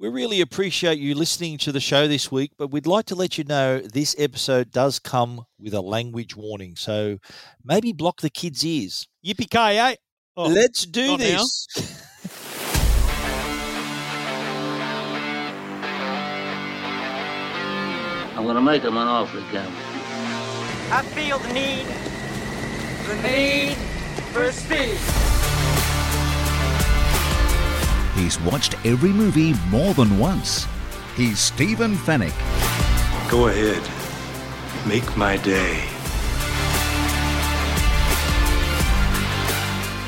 We really appreciate you listening to the show this week, but we'd like to let you know this episode does come with a language warning. So maybe block the kids' ears. Yippee ki yay! Oh, Let's do not now. this. I'm gonna make him an offer again. I feel the need, the need for speed. He's watched every movie more than once. He's Stephen Fenech. Go ahead. Make my day.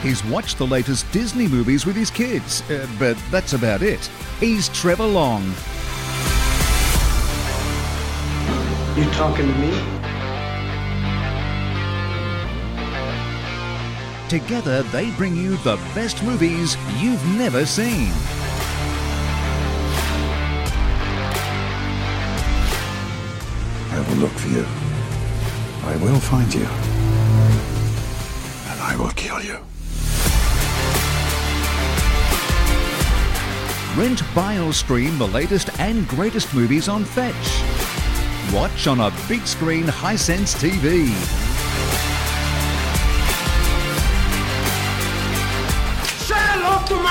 He's watched the latest Disney movies with his kids, uh, but that's about it. He's Trevor Long. You talking to me? Together, they bring you the best movies you've never seen. I will look for you. I will find you. And I will kill you. Rent, buy, or stream the latest and greatest movies on Fetch. Watch on a big screen Hisense TV.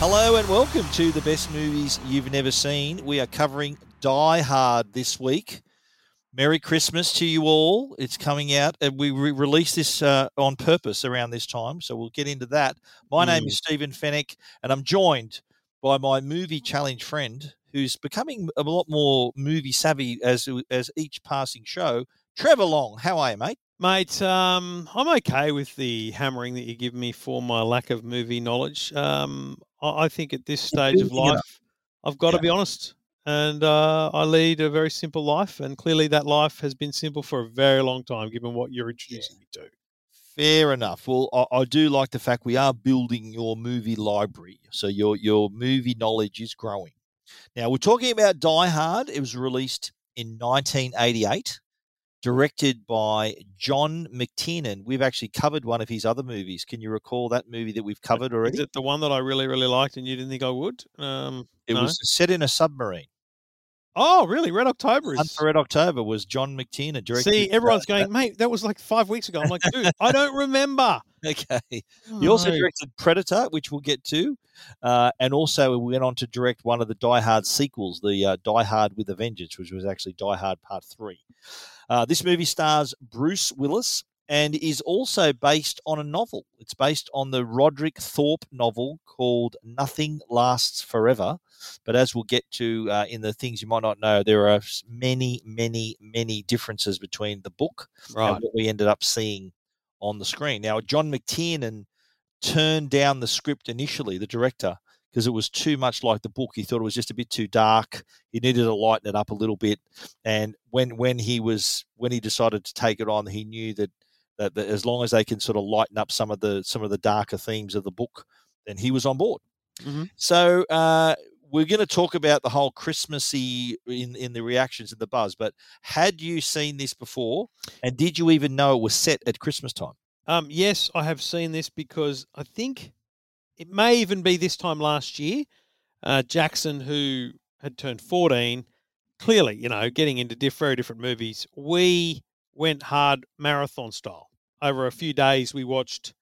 Hello and welcome to the best movies you've never seen. We are covering Die Hard this week. Merry Christmas to you all. It's coming out, and we re- released this uh, on purpose around this time, so we'll get into that. My name is Stephen Fenech, and I'm joined by my movie challenge friend, who's becoming a lot more movie savvy as as each passing show. Trevor Long, how are you, mate? Mate, um, I'm okay with the hammering that you give me for my lack of movie knowledge. Um, I, I think at this stage of building it up. life, I've got to be honest, and uh, I lead a very simple life, and clearly that life has been simple for a very long time, given what you're introducing me to. Fair enough. Well, I, I do like the fact we are building your movie library, so your your movie knowledge is growing. Now we're talking about Die Hard. It was released in 1988, directed by John McTiernan. We've actually covered one of his other movies. Can you recall that movie that we've covered Is it the one that I really, really liked, and you didn't think I would? Um, It no? was set in a submarine. Oh, really? Red October is. for Red October was John McTiernan directed. See, everyone's uh, going, mate. That was like five weeks ago. I'm like, dude, I don't remember. Okay. He also directed Predator, which we'll get to, uh, and also went on to direct one of the Die Hard sequels, the uh, Die Hard with a Vengeance, which was actually Die Hard Part Three. Uh, this movie stars Bruce Willis and is also based on a novel. It's based on the Roderick Thorp novel called Nothing Lasts Forever. But as we'll get to uh, in the things you might not know, there are many, many, many differences between the book Right. and what we ended up seeing on the screen. Now, John McTiernan turned down the script initially, the director, because it was too much like the book. He thought it was just a bit too dark. He needed to lighten it up a little bit. And when when he was when he decided to take it on, he knew that that, that as long as they can sort of lighten up some of the some of the darker themes of the book, then he was on board. Mhm. So uh, we're going to talk about the whole Christmassy in in the reactions and the buzz. But had you seen this before, and did you even know it was set at Christmas time? Um, yes, I have seen this because I think it may even be this time last year. Uh, Jackson, who had turned 14, clearly, you know, getting into diff- very different movies, we went hard marathon style. Over a few days, we watched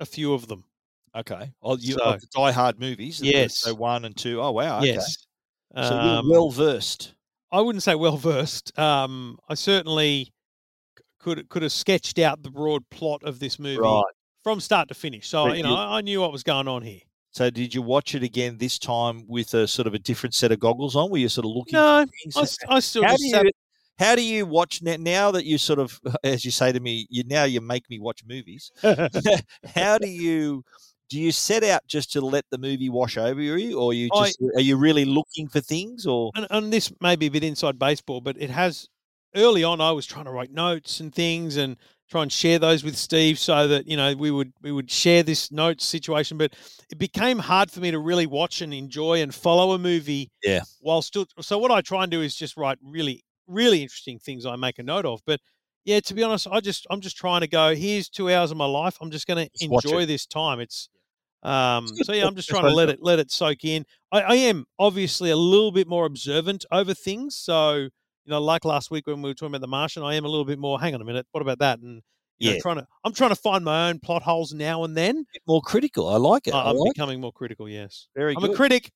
a few of them. Okay. Oh, you So- of the Die Hard movies. Yes. So one and two. Oh wow. Okay. Yes. So Um, you're well versed. I wouldn't say well versed. Um, I certainly could could have sketched out the broad plot of this movie Right. From start to finish. So But you know, you- I I knew what was going on here. So did you watch it again this time with a sort of a different set of goggles on? Were you sort of looking? No? I, I still how do sat you how do you watch now, now that you sort of as you say to me you now you make me watch movies how do you do you set out just to let the movie wash over you, or you I- just are you really looking for things, or and, and this may be a bit inside baseball, but it has early on. I was trying to write notes and things and try and share those with Steve so that you know we would we would share this notes situation. But it became hard for me to really watch and enjoy and follow a movie. Yeah. While still, so what I try and do is just write really really interesting things I make a note of. But yeah, to be honest, I just I'm just trying to go. Here's two hours of my life. I'm just going to enjoy this time. It's um, so yeah, I'm just trying to let it let it soak in. I, I am obviously a little bit more observant over things. So you know, like last week when we were talking about the Martian, I am a little bit more. Hang on a minute, what about that? And you know, Yeah. trying to I'm trying to find my own plot holes now and then. more critical? I like it. I am like it. becoming more critical. Yes, Very I'm good. a critic.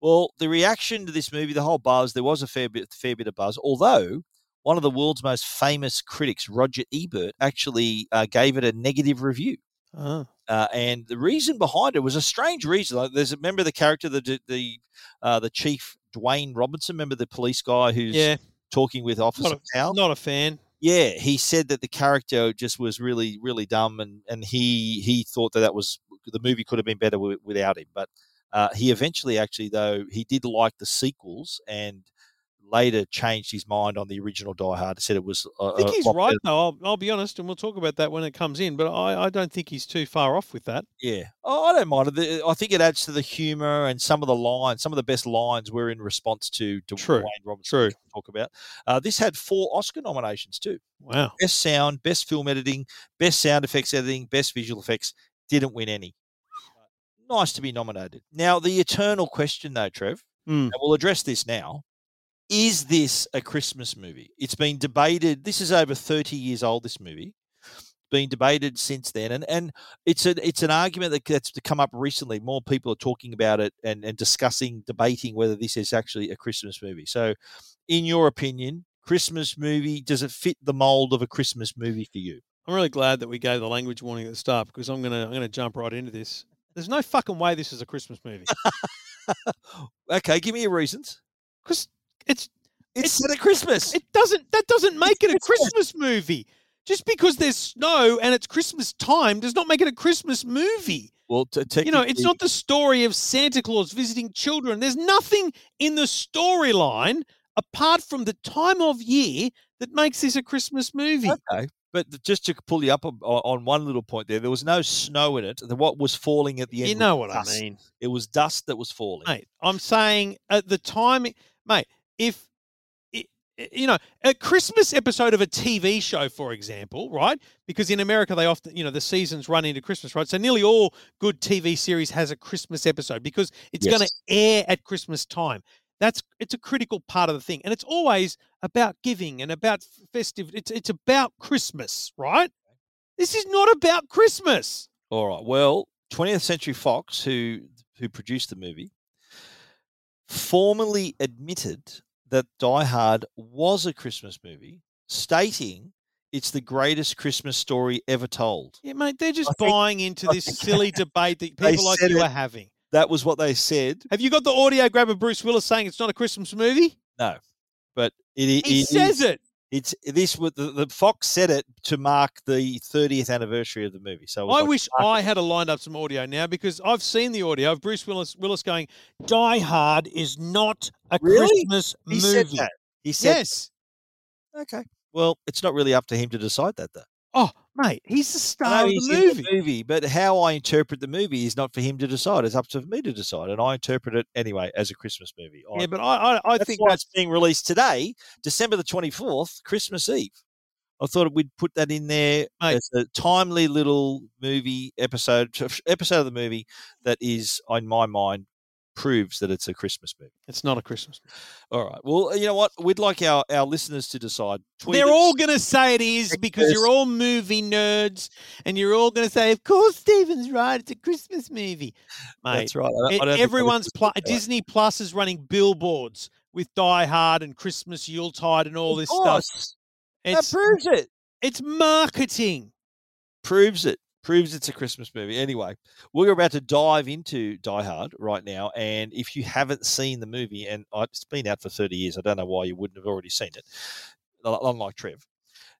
Well, the reaction to this movie, the whole buzz, there was a fair bit, fair bit of buzz. Although one of the world's most famous critics, Roger Ebert, actually uh, gave it a negative review. Uh, Uh, and the reason behind it was a strange reason. Like, there's a member of the character, the the uh, the chief Dwayne Robinson. Remember the police guy who's yeah, talking with Officer not a, Powell. not a fan. Yeah, he said that the character just was really, really dumb, and and he he thought that that was the movie could have been better wi- without him. But uh, he eventually, actually, though, he did like the sequels, and later changed his mind on the original Die Hard. Said it was. Uh, I think he's right better. though. I'll, I'll be honest, and we'll talk about that when it comes in. But I, I don't think he's too far off with that. Yeah, oh, I don't mind it. I think it adds to the humor and some of the lines. Some of the best lines were in response to to True, Wayne Robinson. true. Talk about uh, this had four Oscar nominations too. Wow. best sound, best film editing, best sound effects editing, best visual effects. Didn't win any. Nice to be nominated. Now, the eternal question, though, Trev, Mm. and we'll address this now. Is this a Christmas movie? It's been debated. This is over 30 years old, this movie. Been debated since then. And and it's a it's an argument that that's to come up recently. More people are talking about it and, and discussing, debating whether this is actually a Christmas movie. So in your opinion, Christmas movie, does it fit the mold of a Christmas movie for you? I'm really glad that we gave the language warning at the start because I'm gonna I'm gonna jump right into this. There's no fucking way this is a Christmas movie Okay, give me your reasons. because it's It's set at Christmas. it doesn't that doesn't make it a Christmas. Movie. Just because there's snow and it's Christmas time does not make it a Christmas movie. well, t- You know, it's not the story of Santa Claus visiting children. There's nothing in the storyline apart from the time of year that makes this a Christmas movie. Okay, but just to pull you up on, on one little point there, there was no snow in it. What was falling at the end? You know what dust. I mean. It was dust that was falling. mate. I'm saying at the time, mate, if you know a Christmas episode of a TV show, for example, right? Because in America they often, you know, the seasons run into Christmas, right? So nearly all good TV series has a Christmas episode because it's going to air at Christmas time. That's it's a critical part of the thing, and it's always about giving and about festive. It's it's about Christmas, right? This is not about Christmas. All right. Well, 20th Century Fox, who who produced the movie, formally admitted that Die Hard was a Christmas movie, stating it's the greatest Christmas story ever told. Yeah, mate, they're just I think- buying into I this silly debate that people like you it. are having. That was what they said. Have you got the audio grab of Bruce Willis saying it's not a Christmas movie? No, but it, i- He it says is- it. It's this. was- The, the Fox said it to mark the 30th anniversary of the movie. So I like wish I had a lined up some audio now because I've seen the audio of Bruce Willis Willis going, Die Hard is not a Really? Christmas He movie. said that. He said, Yes. okay. Well, it's not really up to him to decide that, though. Oh, mate, he's the star know of the movie. the movie, but how I interpret the movie is not for him to decide. It's up to me to decide, and I interpret it anyway as a Christmas movie. I- Yeah, but I I, I that's think that's being released today, December the twenty fourth, Christmas Eve. I thought we'd put that in there Mate. as a timely little movie episode episode of the movie that is, in my mind, proves that it's a Christmas movie. it's not a Christmas movie. All right. Well, you know what? We'd like our, our listeners to decide. Tweet They're us. all going to say it is because you're all movie nerds and you're all going to say, of course, Stephen's right. It's a Christmas movie. Mate, That's right. I don't- I don't everyone's pl- that. Disney Plus is running billboards with Die Hard and Christmas Yuletide and all Of this stuff. course. That proves it. it's marketing. proves it. Proves it's a Christmas movie. Anyway, we're about to dive into Die Hard right now, and if you haven't seen the movie, and it's been out for thirty years, I don't know why you wouldn't have already seen it. un- Unlike Trev,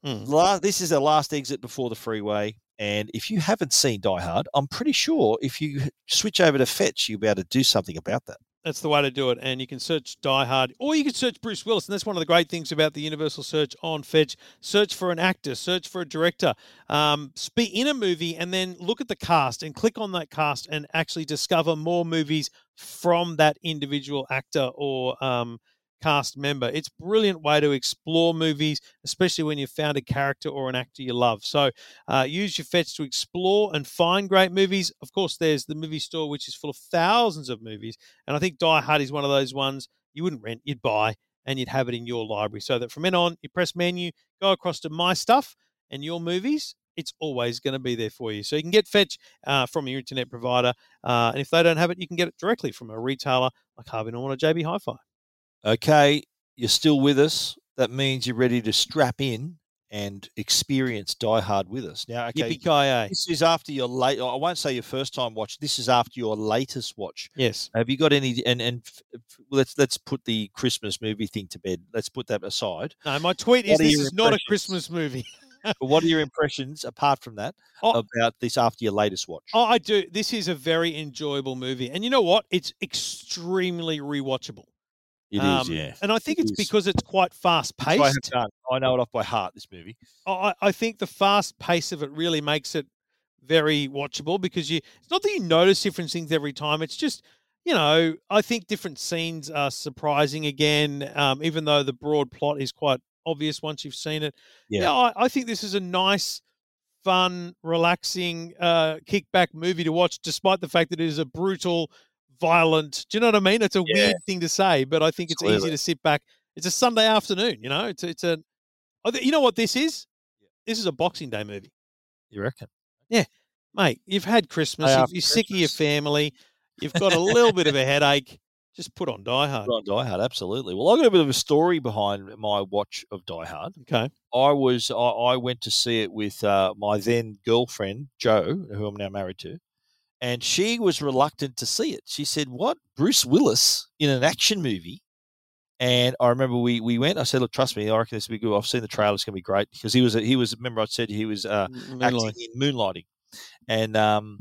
Mm. La- this is the last exit before the freeway. And if you haven't seen Die Hard, I'm pretty sure if you switch over to Fetch, you'll be able to do something about that. That's the way to do it. And you can search Die Hard, or you can search Bruce Willis. And that's one of the great things about the Universal search on Fetch. Search for an actor, search for a director, um, speak in a movie, and then look at the cast and click on that cast and actually discover more movies from that individual actor or um, cast member. It's a brilliant way to explore movies, especially when you've found a character or an actor you love. So uh, use your fetch to explore and find great movies. Of course, there's the movie store, which is full of thousands of movies. And I think Die Hard is one of those ones you wouldn't rent, you'd buy, and you'd have it in your library. So that from then on, you press menu, go across to My Stuff and your movies. It's always going to be there for you. So you can get Fetch uh, from your internet provider. Uh, and if they don't have it, you can get it directly from a retailer like Harvey Norman or JB Hi Fi. Okay, you're still with us. That means you're ready to strap in and experience Die Hard with us. Now, okay, Yippee-ki-yay. this is after your late. I won't say your first time watch. This is after your latest watch. Yes. Have you got any? And and f- f- let's let's put the Christmas movie thing to bed. Let's put that aside. No, my tweet is this is not a? Christmas movie. But what are your impressions apart from that Oh. about this after your latest watch? Oh, I do. This is a very enjoyable movie. And you know what? It's extremely rewatchable. It is, Um, yeah. And I think It it's is. because it's quite fast I have paced. done. I know it off by heart. This movie. I, I think the fast pace of it really makes it very watchable because you it's not that you notice different things every time. It's just, you know, I think different scenes are surprising again, um, even though the broad plot is quite obvious once you've seen it. Yeah. I, I think this is a nice, fun, relaxing, uh, kickback movie to watch, despite the fact that it is a brutal, violent. Do you know what I mean? It's a Yeah. weird thing to say, but I think it's easy to sit back. It's a Sunday afternoon, you know. It's it's a, you know what this is? This is a Boxing Day movie, You reckon? Yeah, mate. You've had Christmas. Day You've, after you're sick of your family. You've got a little bit of a headache. Just put on Die Hard. Right, Die Hard, absolutely. Well, I've got a bit of a story behind my watch of Die Hard. Okay. I was I, I went to see it with uh, my then girlfriend Joe, who I'm now married to, and she was reluctant to see it. She said, "What Bruce Willis in an action movie?" And I remember we we went. I said, "Look, trust me, I reckon this will be good. I've seen the trailer; it's going to be great." Because he was a, he was. Remember, I said he was uh, acting in Moonlighting, and um,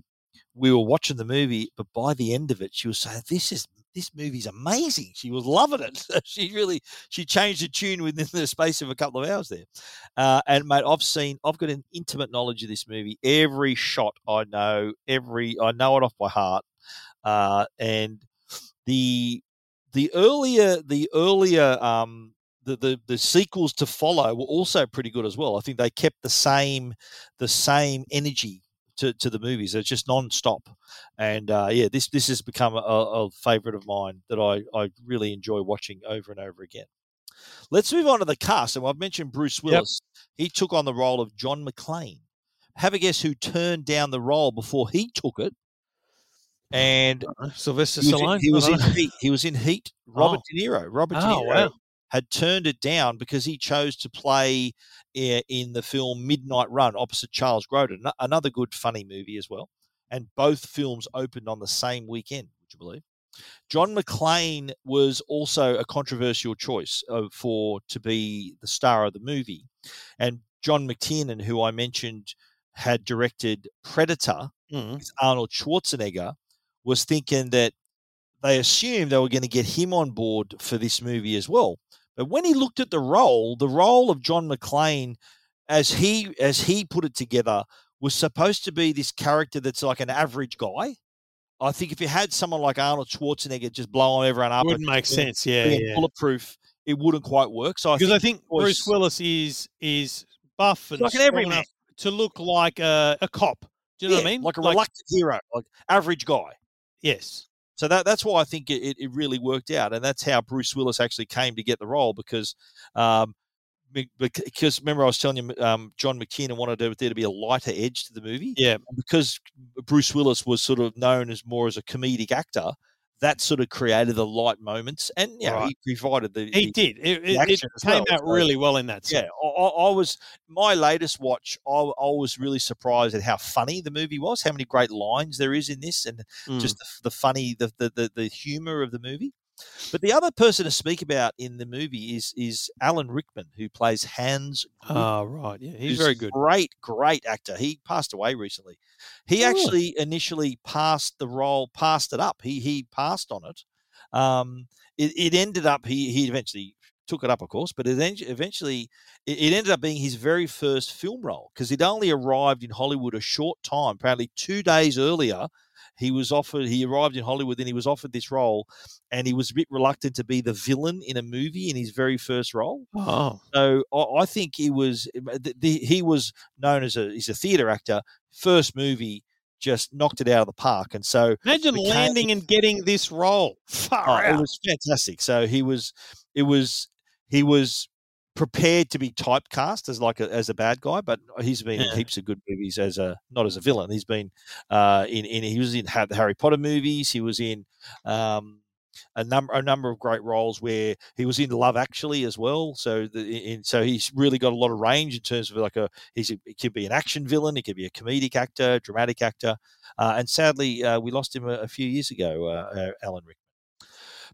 we were watching the movie. But by the end of it, she was saying, "This is this movie's amazing." She was loving it. she really she changed the tune within the space of a couple of hours there. Uh, and mate, I've seen, I've got an intimate knowledge of this movie. Every shot I know, every I know it off by heart. Uh, and the the earlier the earlier um the, the the sequels to follow were also pretty good as well. I think they kept the same the same energy to, to the movies. It's just non-stop. And uh, yeah, this this has become a, a favorite of mine that I, I really enjoy watching over and over again. Let's move on to the cast. And I've mentioned Bruce Willis. He took on the role of John McClane. Have a guess who turned down the role before he took it? And Sylvester he was, Stallone. in, he was in. Heat. He was in Heat. Robert De Niro. Robert De Oh, Niro wow. Had turned it down because he chose to play in the film Midnight Run opposite Charles Grodin. Another good, funny movie as well. And both films opened on the same weekend, would you believe? John McClane was also a controversial choice uh, for to be the star of the movie, and John McTiernan, who I mentioned had directed Predator Mm. with Arnold Schwarzenegger, was thinking that they assumed they were going to get him on board for this movie as well. But when he looked at the role, the role of John McClane, as he as he put it together, was supposed to be this character that's like an average guy. I think if you had someone like Arnold Schwarzenegger just blowing everyone up, it Wouldn't make being- sense. Yeah, yeah. bulletproof, it wouldn't quite work. So I think I think was- Bruce Willis is is buff and like an strong everyman. enough to look like a, a cop. Do you know what I mean? like a reluctant hero, like average guy. yes. So that that's why I think it, it, really worked out, and that's how Bruce Willis actually came to get the role because, um, because remember I was telling you, um, John McKinnon wanted there to be a lighter edge to the movie, Yeah. because Bruce Willis was sort of known as more as a comedic actor, that sort of created the light moments, and yeah, Right. he provided the He the- did. It, it, it came well, out so- really well in that. Yeah, scene. I I was my latest watch. I, I was really surprised at how funny the movie was, how many great lines there is in this, and Mm. just the, the funny, the, the the the humor of the movie. But the other person to speak about in the movie is is Alan Rickman, who plays Hans. Oh, right. Yeah, he's very good. Great, great actor. He passed away recently. He Oh, actually initially passed the role, passed it up. He he passed on it. Um, it, it ended up he he eventually took it up, of course, but it en- eventually it, it ended up being his very first film role because he'd only arrived in Hollywood a short time, apparently two days earlier. He was offered. He arrived in Hollywood, and he was offered this role, and he was a bit reluctant to be the villain in a movie in his very first role. Oh, So I, I think he was uh, the, the, he was known as a he's a theater actor. First movie just knocked it out of the park, and so imagine landing and getting this role. Far Oh, it was fantastic. So he was, it was, he was prepared to be typecast as like a, as a bad guy, but he's been in Yeah. heaps of good movies as a not as a villain. He's been uh, in in he was in the Harry Potter movies. He was in. Um, a number, a number of great roles where he was in Love Actually as well. So, the, in, so he's really got a lot of range in terms of like a he's a, he could be an action villain, he could be a comedic actor, dramatic actor, uh, and sadly uh, we lost him a, a few years ago, uh, uh, Alan Rickman.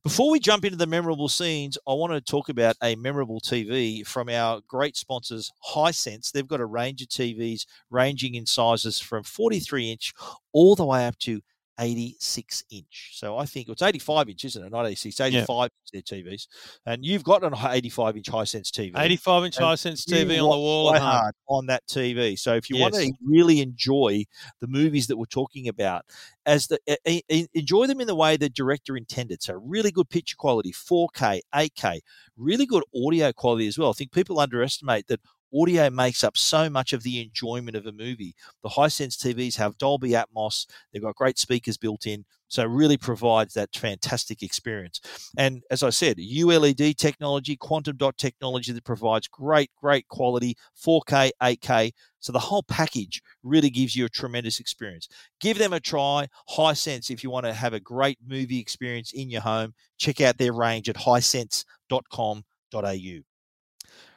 Before we jump into the memorable scenes, I want to talk about a memorable TV from our great sponsors, Hisense. They've got a range of TVs ranging in sizes from 43 inch all the way up to 86 inch. So I think it's 85 inch, isn't it? Not 86, 85 inch their TVs. And you've got an 85 inch Hisense TV. 85 inch Hisense TV on the wall at home. On that TV. So if you want to really enjoy the movies that we're talking about, as the eh, eh, e- e- enjoy them in the way the director intended. So really good picture quality, 4K, 8K, really good audio quality as well. I think people underestimate that audio makes up so much of the enjoyment of a movie. The Hisense TVs have Dolby Atmos, they've got great speakers built in, so it really provides that fantastic experience. And as I said, ULED technology, quantum dot technology that provides great, great quality, 4K, 8K. So the whole package really gives you a tremendous experience. Give them a try. Hisense, if you want to have a great movie experience in your home, check out their range at hisense.com.au.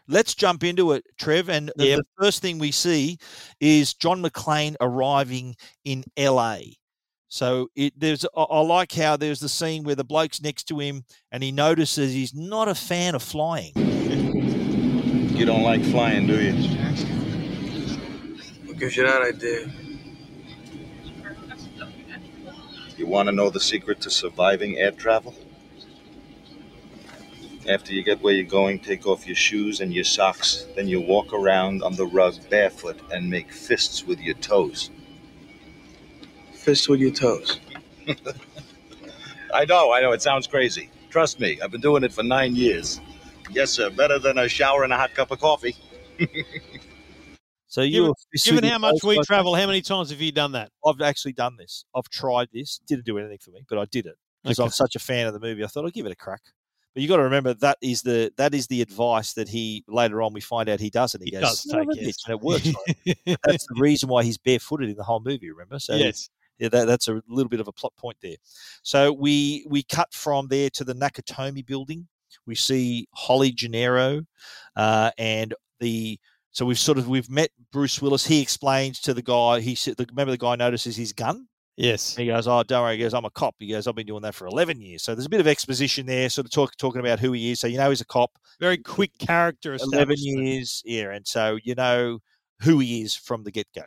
Let's jump into it, Trev. And the, Yep. the first thing we see is John McClane arriving in LA. So it there's I, I like how there's the scene where the bloke's next to him and he notices he's not a fan of flying. You don't like flying, do you? What gives you that idea? You want to know the secret to surviving air travel? After you get where you're going, take off your shoes and your socks. Then you walk around on the rug barefoot and make fists with your toes. Fist with your toes. I know, I know, it sounds crazy. Trust me, I've been doing it for nine years. Yes, sir, better than a shower and a hot cup of coffee. So you Given, given how much we like that? travel, how many times have you done that? I've actually done this. I've tried this. Didn't do anything for me, but I did it because Okay. I'm such a fan of the movie. I thought I'd give it a crack. But you got to remember that is the that is the advice that he later on we find out he does, and he, He goes, does "Son take, yes. and it works. That's the reason why he's barefooted in the whole movie. Remember? So yes. yeah, that, that's a little bit of a plot point there. So we we cut from there to the Nakatomi building. We see Holly Gennaro, uh, and the so we've sort of we've met Bruce Willis. He explains to the guy. He said, the, remember the guy notices his gun. Yes. He goes, "Oh, don't worry." He goes, "I'm a cop." He goes, "I've been doing that for 11 years." So there's a bit of exposition there, sort of talk, talking about who he is. So you know he's a cop. Very quick character 11 years, yeah, and so you know who he is from the get go.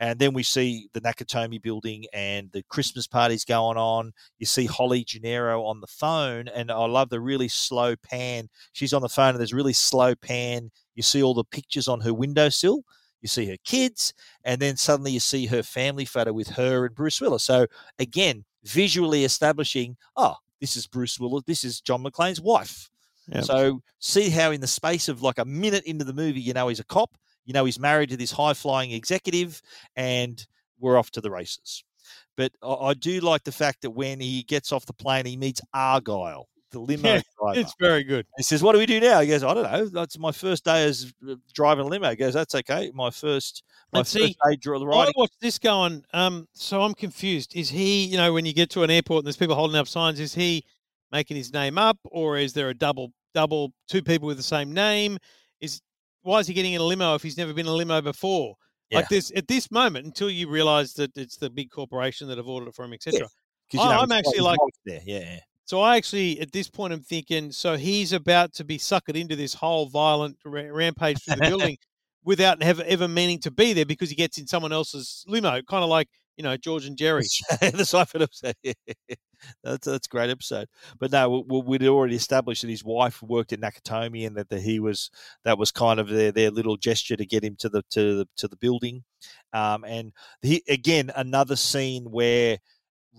And then we see the Nakatomi building and the Christmas parties going on. You see Holly Gennaro on the phone, and I love the really slow pan. She's on the phone, and there's really slow pan. You see all the pictures on her windowsill. You see her kids, and then suddenly you see her family photo with her and Bruce Willis. So again, visually establishing, oh, this is Bruce Willis. This is John McClane's wife. Yep. So see how in the space of like a minute into the movie, you know he's a cop, you know he's married to this high flying executive, and we're off to the races. But I, I do like the fact that when he gets off the plane, he meets Argyle, the limo Yeah, driver. It's very good. He says, "What do we do now?" He goes, "I don't know. That's my first day as uh, driving a limo." He goes, "That's okay. My first, my And first see, day dri- I watched this going. Um, so I'm confused. Is he, you know, when you get to an airport and there's people holding up signs, is he making his name up, or is there a double, double, two people with the same name? Is why is he getting in a limo if he's never been in a limo before? Yeah. Like this at this moment, until you realise that it's the big corporation that have ordered it for him, etc. Because I- know, I'm actually like- there. Yeah, yeah. So I actually, at this point, I'm thinking, so he's about to be suckered into this whole violent ra- rampage through the building without ever, ever meaning to be there because he gets in someone else's limo, kind of like you know George and Jerry. the Seinfeld episode. that's that's a great episode. But no, we, we'd already established that his wife worked at Nakatomi and that, that he was that was kind of their, their little gesture to get him to the to the to the building. Um, and he again another scene where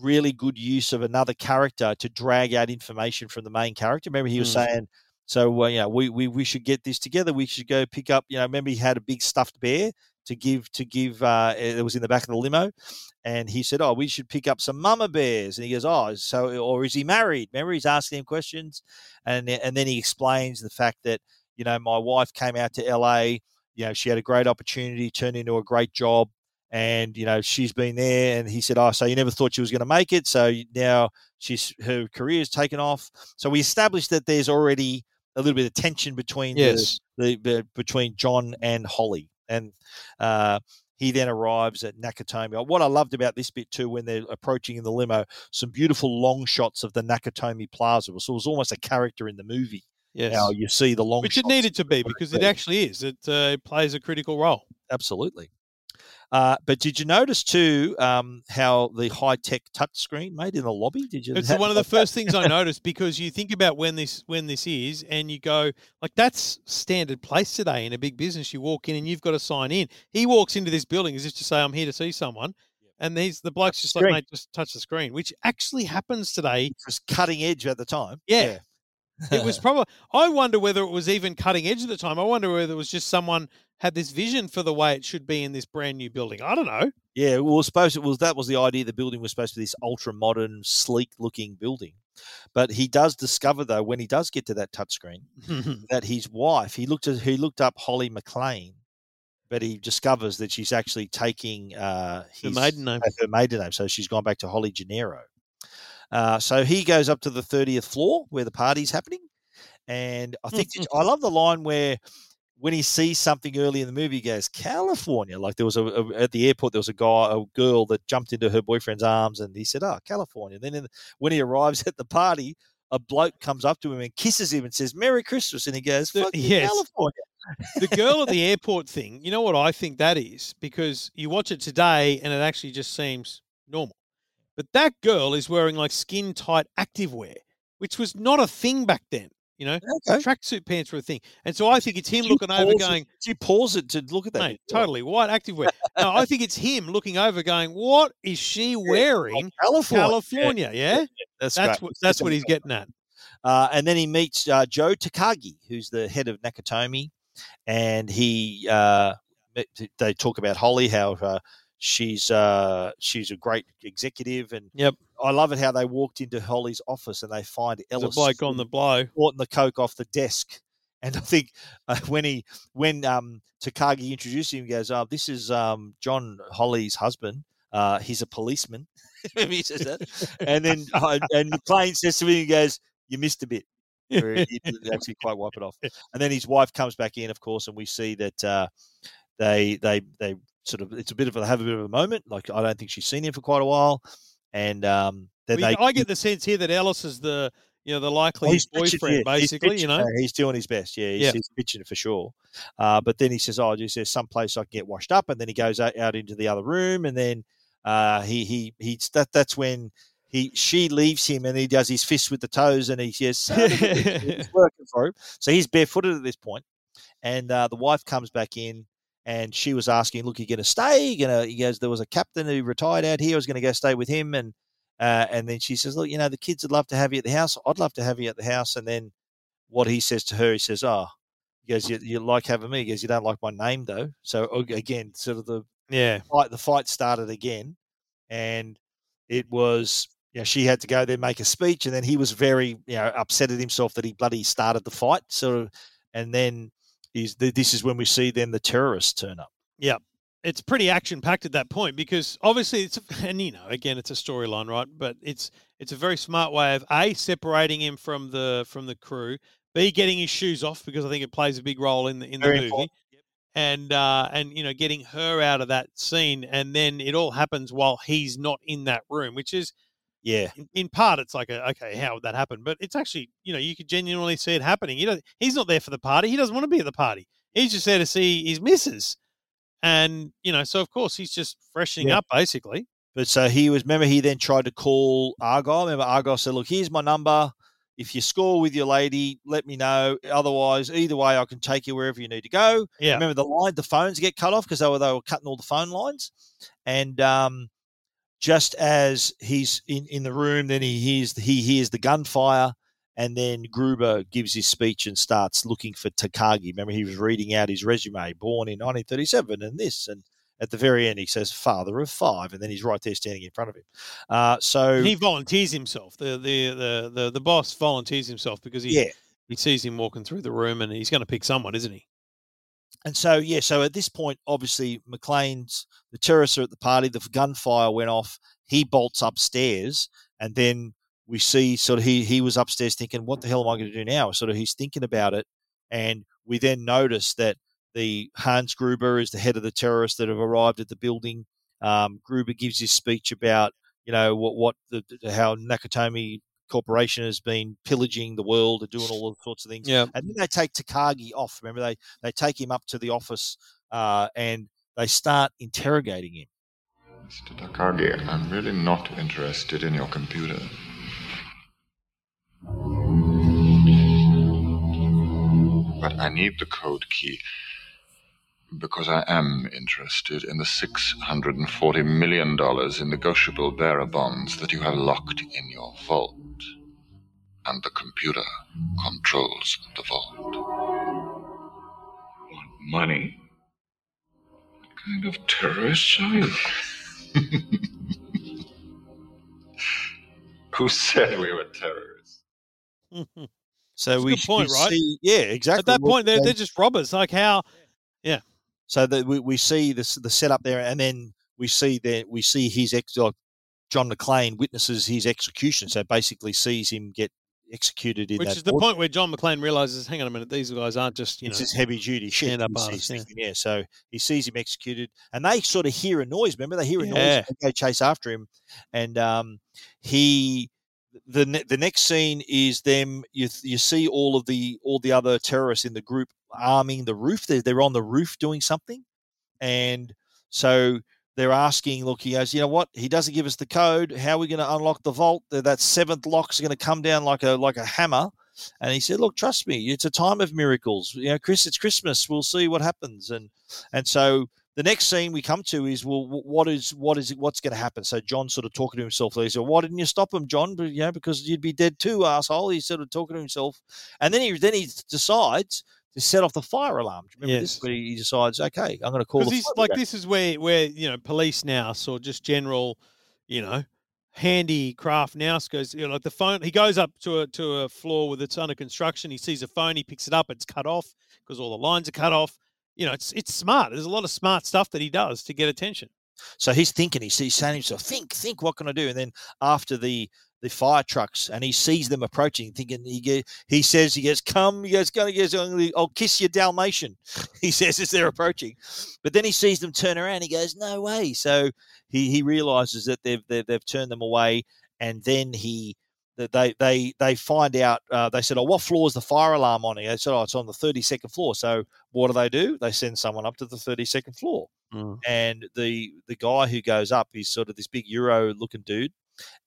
really good use of another character to drag out information from the main character. Remember, he was Mm. saying. So uh, you know, we, we we should get this together. We should go pick up. You know, remember he had a big stuffed bear to give to give. Uh, it was in the back of the limo, and he said, "Oh, we should pick up some mama bears." And he goes, "Oh, so or is he married?" Remember, he's asking him questions, and and then he explains the fact that you know my wife came out to L.A. You know, she had a great opportunity, turned into a great job, and you know she's been there. And he said, "Oh, so you never thought she was going to make it? So now she's her career's taken off." So we established that there's already a little bit of tension between Yes. the, the between John and Holly, and uh, he then arrives at Nakatomi. What I loved about this bit too, when they're approaching in the limo, some beautiful long shots of the Nakatomi Plaza. So it was almost a character in the movie. Yes. Now you see the long, Which it needed to be because it it actually is. It, uh, it plays a critical role. absolutely. Uh, but did you notice too um, how the high tech touchscreen made in the lobby? Did you? It's one of the first things I noticed because you think about when this when this is, and you go like that's standard place today in a big business. You walk in and you've got to sign in. He walks into this building as if to say, "I'm here to see someone," and these the bloke's just like. "Mate, just touch the screen," which actually happens today. It was cutting edge at the time. Yeah. It was probably. I wonder whether it was even cutting edge at the time. I wonder whether it was just someone had this vision for the way it should be in this brand new building. I don't know. Yeah, well, suppose it was that was the idea. The building was supposed to be this ultra modern, sleek looking building, but he does discover though when he does get to that touchscreen that his wife he looked at he looked up Holly McClane, but he discovers that she's actually taking uh, Her his, maiden name. her maiden name, so she's gone back to Holly Gennaro. Uh, so he goes up to the thirtieth floor where the party's happening, and I think I love the line where when he sees something early in the movie, he goes California. Like there was a, a at the airport, there was a guy, a girl that jumped into her boyfriend's arms, and he said, "Oh, California." Then in, when he arrives at the party, a bloke comes up to him and kisses him and says, "Merry Christmas," and he goes, "Fuck yes. California." the girl at the airport thing, you know what I think that is? Because you watch it today and it actually just seems normal. But that girl is wearing like skin tight activewear, which was not a thing back then. You know, Okay. tracksuit pants were a thing. And so I think it's him you looking over it- going, She you pause it to look at that? mate, totally white activewear. no, I think it's him looking over going, what is she wearing? California. California, yeah? That's That's what, that's what he's getting at. Uh, and then he meets uh, Joe Takagi, who's the head of Nakatomi, and he uh, they talk about Holly, how uh, she's uh, she's a great executive, and Yep. I love it how they walked into Holly's office and they find Ellis bloke on the blow. sporting the coke off the desk. And I think uh, when he when um, Takagi introduced him, he goes, "Oh, this is um, John Holly's husband. Uh, he's a policeman." Maybe he says that. and then uh, and McClane says to me, he goes, "You missed a bit." He didn't actually quite wipe it off. And then his wife comes back in, of course, and we see that uh, they they they sort of it's a bit of a, have a bit of a moment. Like I don't think she's seen him for quite a while, and um, then Well, they I get the sense here that Ellis is the you know the likely he's pitching, boyfriend, yeah. Basically. you know, uh, he's doing his best. Yeah, he's, Yeah. he's pitching it for sure. Uh, but then he says, "Oh, just there's some place I can get washed up," and then he goes out, out into the other room, and then uh, he he he that that's when he she leaves him, and he does his fist with the toes, and he says, "Son of a bitch," "It's working for him." So he's barefooted at this point, and uh, the wife comes back in. And she was asking, "Look, you're going to stay? You gonna?" He goes, "There was a captain who retired out here. I was going to go stay with him." And uh, and then she says, "Look, you know, the kids would love to have you at the house. I'd love to have you at the house." And then what he says to her, he says, "Oh, he goes, you, you like having me?" He goes, "You don't like my name, though." So again, sort of the yeah, fight, the fight started again, and it was, you know, she had to go there make a speech, and then he was very, you know, upset at himself that he bloody started the fight, sort of, and then is this is when we see then the terrorists turn up. yeah. It's pretty action packed at that point because obviously it's and you know again it's a storyline right, but it's it's a very smart way of a separating him from the from the crew, b getting his shoes off because I think it plays a big role in the in the movie. important. and uh, and you know getting her out of that scene, and then it all happens while he's not in that room, which is Yeah. In, in part, it's like, a, okay, how would that happen? But it's actually, you know, you could genuinely see it happening. You know, he's not there for the party. He doesn't want to be at the party. He's just there to see his missus. And, you know, so of course he's just freshening Yeah. up basically. But so he was, remember, he then tried to call Argyle. Remember, Argyle said, Look, here's my number. If you score with your lady, let me know. Otherwise, either way, I can take you wherever you need to go. Yeah. Remember, the line, the phones get cut off because they were, they were cutting all the phone lines. And um, just as he's in, in the room, then he hears, he hears the gunfire. And then Gruber gives his speech and starts looking for Takagi. Remember, he was reading out his resume, born in 1937, and this. And at the very end, he says, father of five. And then he's right there standing in front of him. Uh, so, He volunteers himself. The, the, the, the, the boss volunteers himself because he, yeah. he sees him walking through the room and he's going to pick someone, isn't he? And so, yeah, so at this point, obviously, McClane's, the terrorists are at the party, the gunfire went off, he bolts upstairs, and then we see sort of he, he was upstairs thinking, what the hell am I going to do now? Sort of he's thinking about it, and we then notice that the Hans Gruber is the head of the terrorists that have arrived at the building. Um, Gruber gives his speech about, you know, what, what the, the- how Nakatomi Corporation has been pillaging the world and doing all sorts of things. Yeah. And then they take Takagi off. Remember, they they take him up to the office uh, and they start interrogating him. Mr. Takagi, I'm really not interested in your computer. But I need the code key because I am interested in the $640 million in negotiable bearer bonds that you have locked in your vault. And the computer controls the vault. Want money? What kind of terrorist are you? Who said we were terrorists? So That's we good point, right? see- yeah, exactly. At that Well, point, they're, they- they're just robbers. Like how, yeah. so that we, we see this the setup there, and then we see that we see his ex. Like John McClane witnesses his execution, so basically sees him get executed in Which is the board- point where John McClane realizes, hang on a minute, these guys aren't just, you know, it's just heavy duty shit. stand-up He's- artists, yeah. yeah. So he sees him executed, and they sort of hear a noise. Remember, they hear a Yeah. noise. They go chase after him, and um, he. The ne- the next scene is them. You th- you see all of the all the other terrorists in the group arming the roof. They're, they're on the roof doing something, and so they're asking. Look, he goes. You know what? He doesn't give us the code. How are we going to unlock the vault? That seventh lock's going to come down like a like a hammer. And he said, "Look, trust me. It's a time of miracles. You know, Chris. It's Christmas. We'll see what happens." And and so the next scene we come to is, well, wh- what is what is what's going to happen? So John sort of talking to himself. He said, "Why didn't you stop him, John? But you know, because you'd be dead too, asshole." He's sort of talking to himself, and then he then he decides to set off the fire alarm. Do you Remember this? Yes. Where he decides, okay, I'm going to call the like this is where where you know police now or just general you know handy craft now goes you know like the phone he goes up to a to a floor with it's under construction he sees a phone he picks it up it's cut off because all the lines are cut off you know it's it's smart there's a lot of smart stuff that he does to get attention So he's thinking, he's, he's saying to himself, think, think, what can I do? And then after the the fire trucks, and he sees them approaching, thinking he get, he says, he goes, come, he goes, gonna get, I'll kiss your Dalmatian. He says as they're approaching, but then he sees them turn around. He goes, no way. So he he realizes that they've they've, they've turned them away, and then he. that They they they find out. Uh, they said, "Oh, what floor is the fire alarm on?" They said, "Oh, it's on the thirty second floor." So what do they do? They send someone up to the thirty second floor and the the guy who goes up is sort of this big Euro looking dude,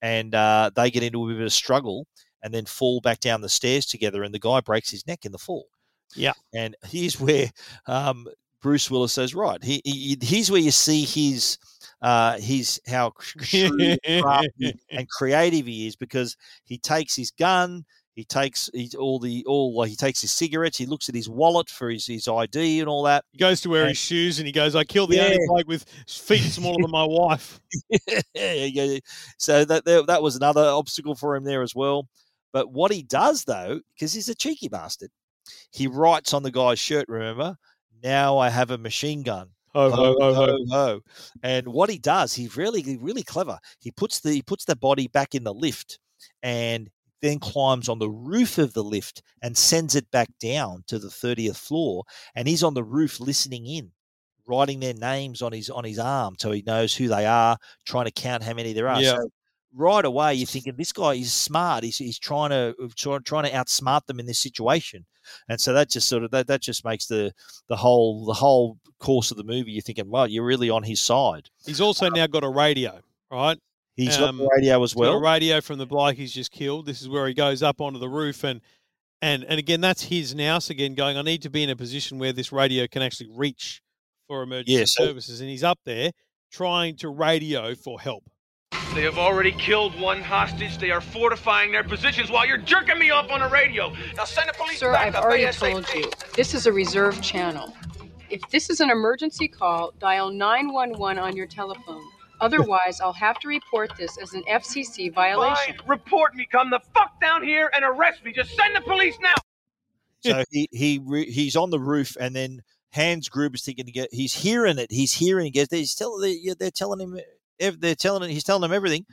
and uh, they get into a bit of a struggle and then fall back down the stairs together, and the guy breaks his neck in the fall. Yeah, and here's where um, Bruce Willis says, right, he, he, here's where you see his. Uh, his how shrewd, crafty, and creative he is because he takes his gun, he takes he, all the all like he takes his cigarettes, he looks at his wallet for his, his ID and all that. he goes to wear And- his shoes and he goes i killed the only Yeah. bloke with feet smaller than my wife yeah, yeah. So that that that was another obstacle for him there as well. But what he does though, because he's a cheeky bastard, he writes on the guy's shirt. Remember, now I have a machine gun. Ho, ho, ho, ho. ho. And what he does, he's really really clever. He puts the he puts the body back in the lift, and then climbs on the roof of the lift and sends it back down to the thirtieth floor. And he's on the roof listening in writing their names on his on his arm so he knows who they are, trying to count how many there are. Yeah. So right away you're thinking this guy is smart. He's, he's trying to uh, try- trying to outsmart them in this situation, and so that just sort of that, that just makes the the whole the whole course of the movie. You're thinking, well, you're really on his side. He's also um now got a radio, right? He's Um, got the radio as He's got well. a radio from the bloke he's just killed. This is where he goes up onto the roof and and and again that's his now. So again, going, I need to be in a position where this radio can actually reach for emergency Yeah, so- services, and he's up there trying to radio for help. They have already killed one hostage. They are fortifying their positions while you're jerking me off on the radio. Now send the police Sir, back I've up already ASAP. told you. This is a reserve channel. If this is an emergency call, dial 911 on your telephone. Otherwise, I'll have to report this as an FCC violation. Fine, report me. Come the fuck down here and arrest me. Just send the police now. So he he re, he's on the roof, and then Hans Gruber's thinking to get. He's hearing it. He's hearing. He gets. He's telling. They're, they're telling him. They're telling him. He's telling them everything,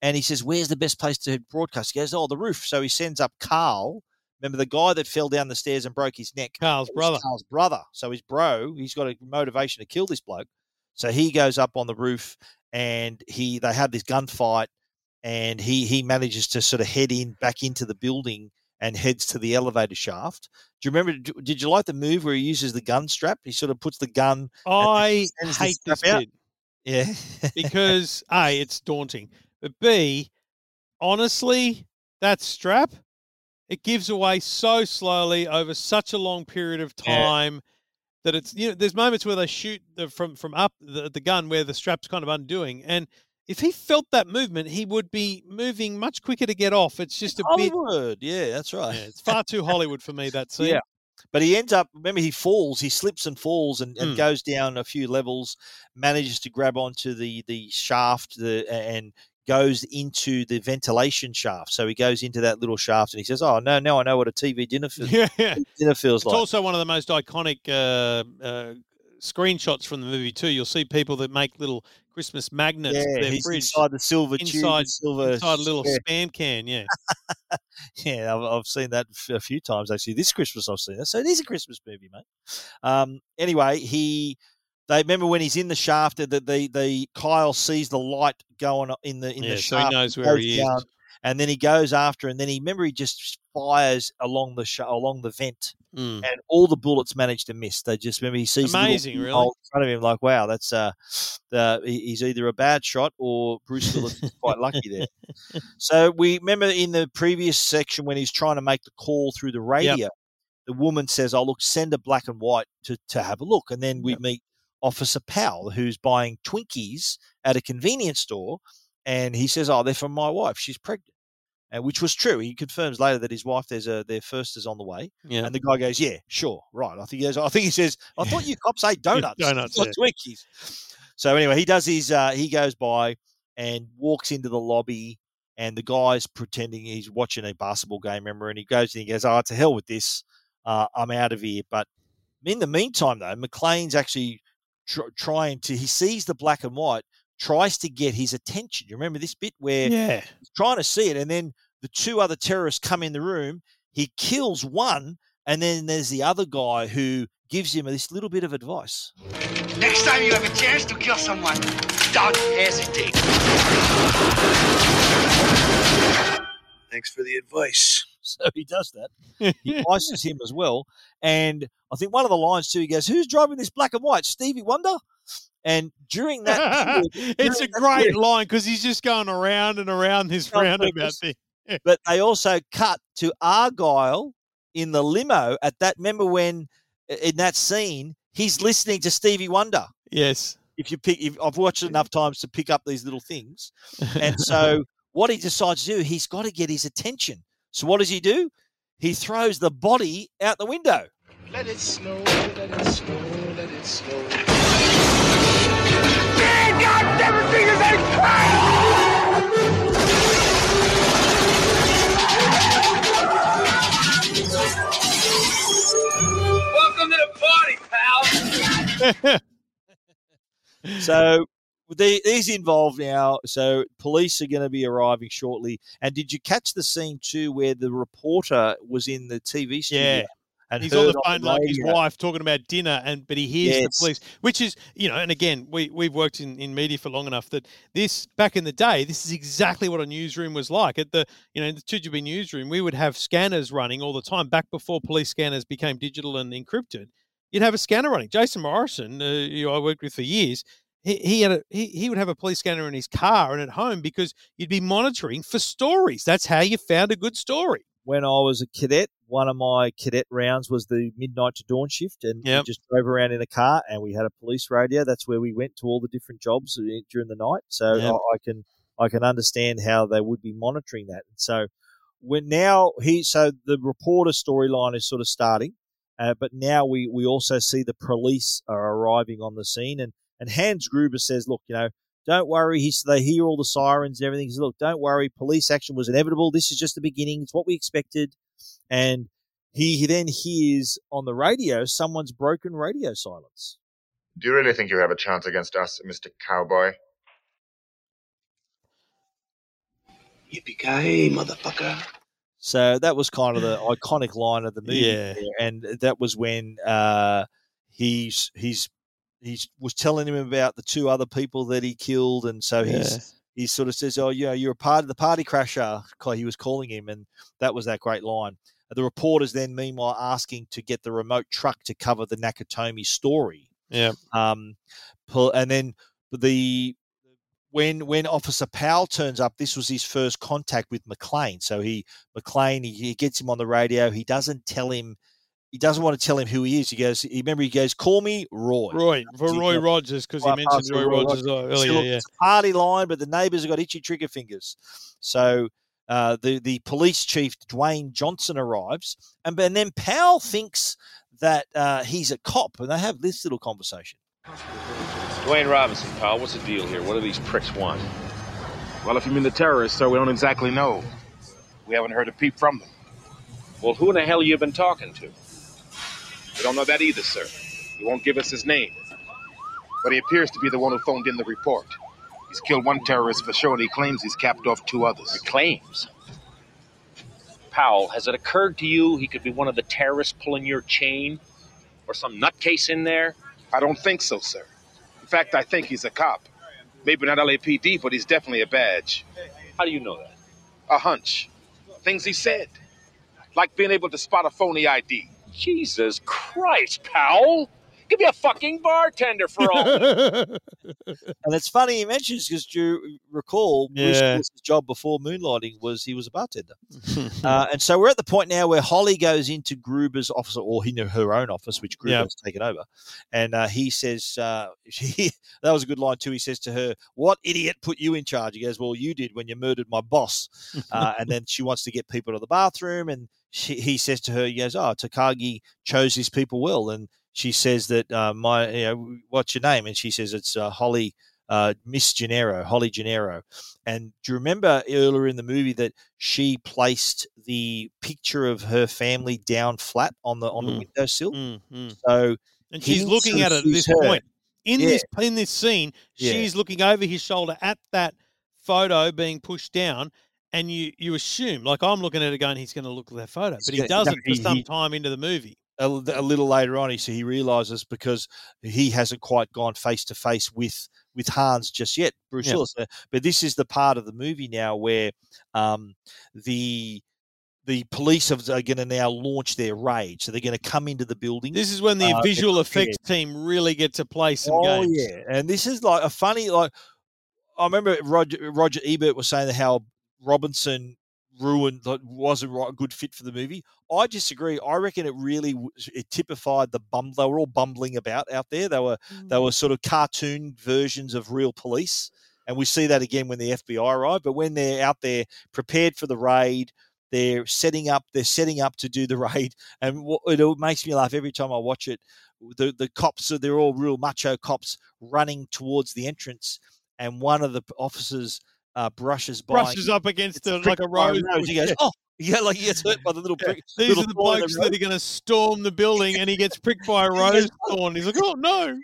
and he says, "Where's the best place to broadcast?" He goes, "Oh, the roof." So he sends up Carl. Remember the guy that fell down the stairs and broke his neck? Carl's brother. Carl's brother. So his bro. He's got a motivation to kill this bloke. So he goes up on the roof, and he they have this gunfight, and he he manages to sort of head in back into the building and heads to the elevator shaft. Do you remember? Did you like the move where he uses the gun strap? He sort of puts the gun. I the hate this out. bit Yeah, because a it's daunting, but b honestly that strap it gives away so slowly over such a long period of Yeah. That it's you know there's moments where they shoot the, from from up the, the gun where the strap's kind of undoing and if he felt that movement he would be moving much quicker to get off it's just a bit Hollywood. Yeah, that's right. yeah, it's far too hollywood for me that scene Yeah. But he ends up, remember, he falls, he slips and falls and, and Mm. goes down a few levels, manages to grab onto the, the shaft the, and goes into the ventilation shaft. So he goes into that little shaft and he says, Oh, no, now I know what a TV dinner, feels yeah, yeah. dinner feels It's like. It's also one of the most iconic uh, uh, screenshots from the movie too. You'll see people that make little Christmas magnets for yeah, their fridge inside the silver tube, inside silver inside a little yeah. spam can. Yeah, Yeah, I've, I've seen that a few times actually. This Christmas I've seen that, so it is a Christmas movie, mate. Um, anyway, he they remember when he's in the shaft that the, the the Kyle sees the light going in the in Yeah, the so he shaft. knows where he is. and then he goes after, and then he remember he just fires along the sh- along the vent, Mm. and all the bullets manage to miss. They just remember he sees Amazing, really. in front of him, like wow, that's uh, the, he's either a bad shot or Bruce Willis is quite lucky there. So we remember in the previous section when he's trying to make the call through the radio, the woman says, "Oh look, send a black and white to to have a look," and then we meet Officer Powell who's buying Twinkies at a convenience store, and he says, "Oh, they're from my wife. She's pregnant." And which was true. He confirms later that his wife, there's a their first is on the way. Yeah. And the guy goes, "Yeah, sure, right." I think he goes, I think he says, "I thought you cops ate donuts, Donuts, not yeah. Twinkies." So anyway, he does his. Uh, he goes by and walks into the lobby, and the guy's pretending he's watching a basketball game. Remember, and he goes and he goes, "Oh, to hell with this. Uh, I'm out of here." But in the meantime, though, McClane's actually tr- trying to. He sees the black and white, tries to get his attention. You remember this bit where yeah. he's trying to see it, and then the two other terrorists come in the room. He kills one, and then there's the other guy who gives him this little bit of advice. Next time you have a chance to kill someone, don't hesitate. Thanks for the advice. So he does that. He ices him as well. And I think one of the lines too, he goes, Who's driving this black and white? Stevie Wonder? And during that, it's a during that great period- line because he's just going around and around this roundabout thing. but they also cut to Argyle in the limo at that. Remember when in that scene he's listening to Stevie Wonder. Yes. If you pick, if, I've watched it enough times to pick up these little things, and so what he decides to do, he's got to get his attention. So what does he do? He throws the body out the window. Let it snow, let it snow, let it snow. God never seen his head Welcome to the party, pal. So they, he's involved now. So police are going to be arriving shortly. And did you catch the scene too, where the reporter was in the TV studio? Yeah. and he's on the phone like his wife talking about dinner, and but he hears the police, which is you know, and again, we we've worked in, in media for long enough that this back in the day, this is exactly what a newsroom was like. At the you know in the 2GB newsroom, we would have scanners running all the time. Back before police scanners became digital and encrypted, you'd have a scanner running. Jason Morrison, uh, who I worked with for years. He, he had a he, he would have a police scanner in his car and at home because you'd be monitoring for stories. That's how you found a good story. when I was a cadet, one of my cadet rounds was the midnight to dawn shift, and Yep. we just drove around in a car, and we had a police radio. That's where we went to all the different jobs uh, during the night. So Yep. I, I can I can understand how they would be monitoring that. And so when now he so the reporter storyline is sort of starting, uh, but now we we also see the police are arriving on the scene, and and Hans Gruber says, look, you know. Don't worry. He's, they hear all the sirens and everything. He says, look, don't worry. Police action was inevitable. This is just the beginning. It's what we expected. And he, he then hears on the radio someone's broken radio silence. Do you really think you have a chance against us, Mr. Cowboy? Yippee-ki-yay, motherfucker. So that was kind of the iconic line of the movie. Yeah. And that was when uh, he's he's he was telling him about the two other people that he killed, and so Yeah. he's he sort of says, "Oh, yeah, you're a part of the party crasher." He was calling him, and that was that great line. The reporters then, meanwhile, asking to get the remote truck to cover the Nakatomi story. Yeah. Um, and then the when when Officer Powell turns up, this was his first contact with McClane. So he McClane he, he gets him on the radio. He doesn't tell him. He doesn't want to tell him who he is. He goes. He remember he goes, "Call me Roy." Roy for He- Roy yeah. Rogers because he mentioned Roy, Roy Rogers Rogers. earlier. So look, yeah. it's a party line, but the neighbours have got itchy trigger fingers. So uh, the the police chief Dwayne Johnson arrives, and, and then Powell thinks that uh, he's a cop, and they have this little conversation. Dwayne Robinson, Powell, what's the deal here? What do these pricks want? Well, if you mean the terrorists, sir, we don't exactly know. We haven't heard a peep from them. Well, who in the hell have you been talking to? We don't know that either, sir. He won't give us his name. But he appears to be the one who phoned in the report. He's killed one terrorist for sure, and he claims he's capped off two others. He claims? Powell, has it occurred to you he could be one of the terrorists pulling your chain? Or some nutcase in there? I don't think so, sir. In fact, I think he's a cop. Maybe not LAPD, but he's definitely a badge. How do you know that? A hunch. Things he said. Like being able to spot a phony ID. Jesus Christ, Powell! Give me a fucking bartender for all. And it's funny he mentions because do you recall Bruce Yeah. Willis's job before moonlighting was he was a bartender. uh, and so we're at the point now where Holly goes into Gruber's office, or in her own office, which Gruber Yeah. has taken over, and uh, he says, uh, she, "That was a good line too." He says to her, "What idiot put you in charge?" He goes, "Well, you did when you murdered my boss." uh, and then she wants to get people to the bathroom, and she, he says to her, "He goes, oh, Takagi chose his people well," and she says that uh, my, you know, what's your name? And she says it's uh, Holly. Uh, Miss Gennero, Holly Gennero, and do you remember earlier in the movie that she placed the picture of her family down flat on the on the Mm. windowsill? Mm, mm. So And she's looking at it at this her. point. In Yeah. this in this scene, Yeah. she's looking over his shoulder at that photo being pushed down, and you you assume, like I'm looking at it, going, he's going to look at that photo, but he doesn't he- for some he- time into the movie. A, a little later on, he so he realizes because he hasn't quite gone face to face with with Hans just yet, Bruce Yeah. Willis. Uh, But this is the part of the movie now where um, the the police are going to now launch their raid. So they're going to come into the building. This is when the Uh, visual effects team really get to play some oh games. yeah, and this is like a funny like. I remember Roger Roger Ebert was saying how Robinson ruined that wasn't right, a good fit for the movie. I disagree. I reckon it really it typified the bum. They were all bumbling about out there. They were mm. they were sort of cartoon versions of real police, and we see that again when the FBI arrive. But when they're out there prepared for the raid, they're setting up. They're setting up to do the raid, and what, it makes me laugh every time I watch it. The the cops are they're all real macho cops running towards the entrance, and one of the officers uh, brushes by, Brushes up against the, like a rose. He goes, "Oh, yeah!" Like he gets hurt by the little prick. These little are the blokes that are going to storm the building, and he gets pricked by a rose thorn. He's like, "Oh no!"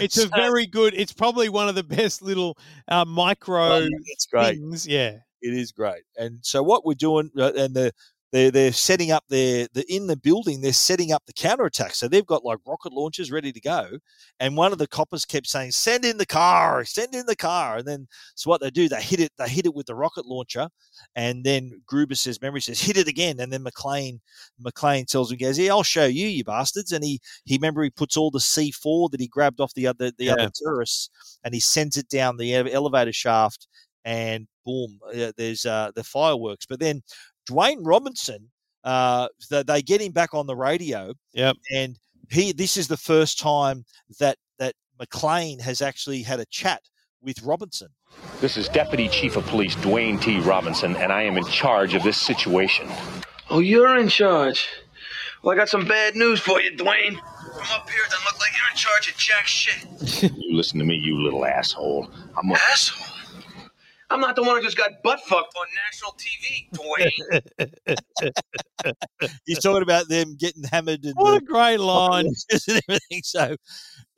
It's a So- very good. It's probably one of the best little uh, micro Oh, it's great. things. Yeah, It is great. And so what we're doing, uh, and the they're they're setting up their the in the building. They're setting up the counterattack, so they've got like rocket launchers ready to go. And one of the coppers kept saying, "Send in the car, send in the car." And then so what they do, they hit it, they hit it with the rocket launcher, and then Gruber says, "Memory says, hit it again." And then McClane McClane tells him, "Goes, yeah, I'll show you, you bastards." And he he remember he puts all the C four that he grabbed off the other the Yeah. other tourists and he sends it down the elevator shaft, and boom, uh, there's uh, the fireworks. But then Dwayne Robinson, uh, they, they get him back on the radio. Yep. And he, this is the first time that that McClane has actually had a chat with Robinson. This is Deputy Chief of Police Dwayne T. Robinson, and I am in charge of this situation. Oh, you're in charge. Well, I got some bad news for you, Dwayne. From up here, it doesn't look like you're in charge of jack shit. You listen to me, you little asshole. I'm a- Asshole. I'm not the one who just got butt fucked on national TV, Dwayne. He's talking about them getting hammered and What the a great line. and everything. So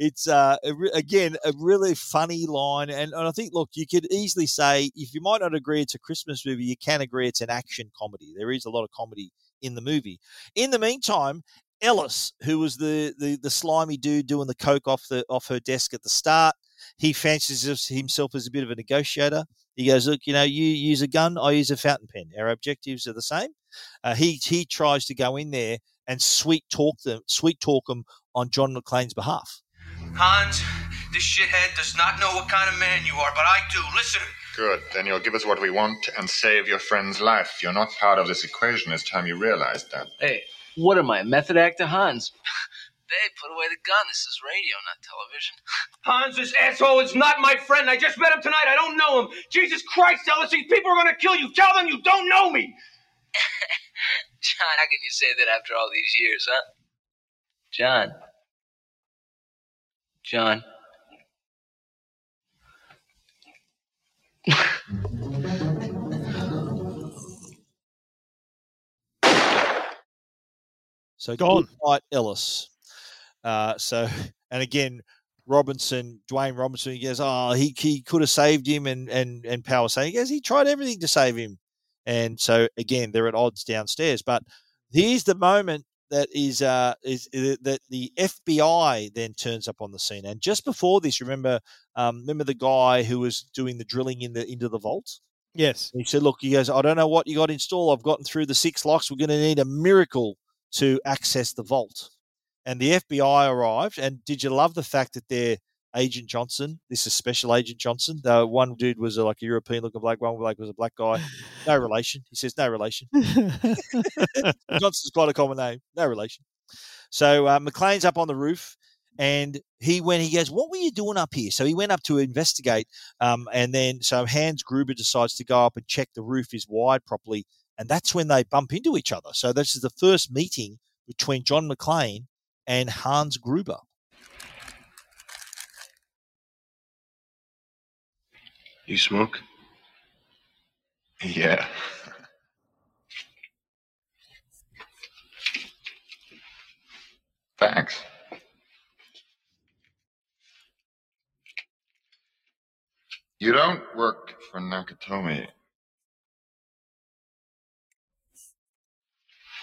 it's uh, a again a really funny line, and, and I think look, you could easily say if you might not agree it's a Christmas movie, you can agree it's an action comedy. There is a lot of comedy in the movie. In the meantime. Ellis, who was the, the the slimy dude doing the coke off the off her desk at the start, he fancies himself as a bit of a negotiator. He goes, "Look, you know, you use a gun, I use a fountain pen. Our objectives are the same." Uh, he he tries to go in there and sweet talk them, sweet talk them on John McClane's behalf. Hans, this shithead does not know what kind of man you are, but I do. Listen. Good. Then you'll give us what we want and save your friend's life. You're not part of this equation. It's time you realized that. Hey, what am I, method actor Hans? Babe, put away the gun. This is radio, not television. Hans, this asshole is not my friend. I just met him tonight. I don't know him. Jesus Christ, Ellis, these people are going to kill you. Tell them you don't know me. John, how can you say that after all these years, huh? John. John. So Gone. good night, Ellis. Uh, so and again, Robinson, Dwayne Robinson, he goes, oh, he he could have saved him, and and and Powell saying, he goes, he tried everything to save him, and so again, they're at odds downstairs. But here's the moment that is uh is, is that the FBI then turns up on the scene, and just before this, remember, um, remember the guy who was doing the drilling in the into the vault. Yes. He said, "Look, he goes, I don't know what you got installed. I've gotten through the six locks. We're going to need a miracle to access the vault." And the FBI arrived. And did you love the fact that they're Agent Johnson? This is Special Agent Johnson. The one dude was a, like a European-looking black, one black was a black guy. No relation. He says no relation. Johnson's quite a common name. No relation. So uh, McClane's up on the roof, and he when he goes, "What were you doing up here?" So he went up to investigate, um, and then so Hans Gruber decides to go up and check the roof is wired properly, and that's when they bump into each other. So this is the first meeting between John McClane and Hans Gruber. You smoke? Yeah. Thanks. You don't work for Nakatomi.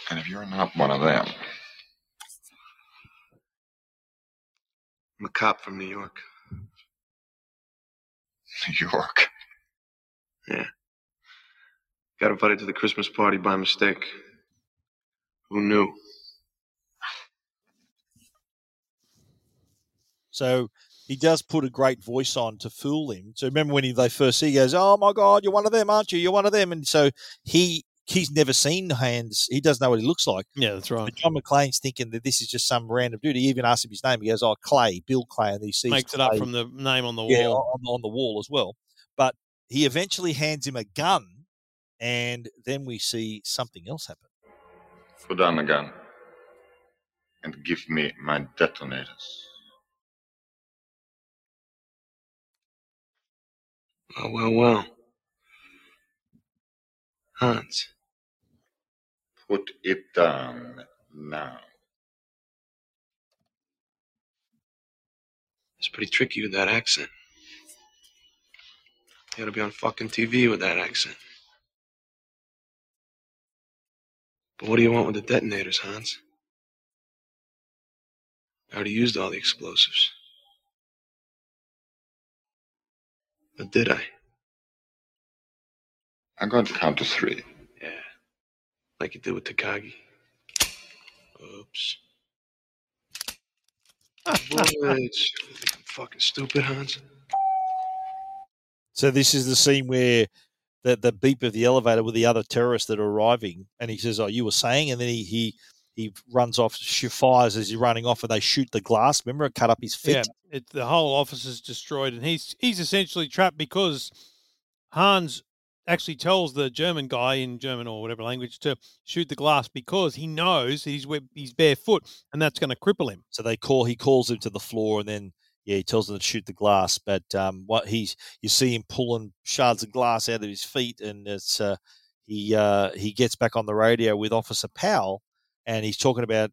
And if you're not one of them, I'm a cop from New York. New York. Yeah. Got invited to the Christmas party by mistake. Who knew? So he does put a great voice on to fool him. So remember when he, they first see, he goes, "Oh my God, you're one of them, aren't you? You're one of them." And so he he's never seen Hans. He doesn't know what he looks like. Yeah, that's right. But John McClane's thinking that this is just some random dude. He even asks him his name. He goes, "Oh, Clay, Bill Clay," and he sees Makes it up from the name on the yeah, wall. on, on the wall as well. But he eventually hands him a gun, and then we see something else happen. put down the gun and give me my detonators. Well, well, well. Hans. Put it down now. It's pretty tricky with that accent. You gotta be on fucking TV with that accent. But what do you want with the detonators, Hans? I already used all the explosives. But did I? I'm going to count to three. Yeah. Like you did with Takagi. Oops. Ah, Which, ah, I'm ah. fucking stupid, Hans. So this is the scene where the the beep of the elevator with the other terrorists that are arriving, and he says, "Oh, you were saying," and then he he, he runs off, sh- fires as he's running off, and they shoot the glass. Remember, it cut up his feet. Yeah, it, the whole office is destroyed, and he's he's essentially trapped because Hans actually tells the German guy in German or whatever language to shoot the glass because he knows he's he's barefoot, and that's going to cripple him. So they call he calls him to the floor, and then yeah, he tells them to shoot the glass. But um, what he's you see him pulling shards of glass out of his feet, and it's uh, he uh, he gets back on the radio with Officer Powell, and he's talking about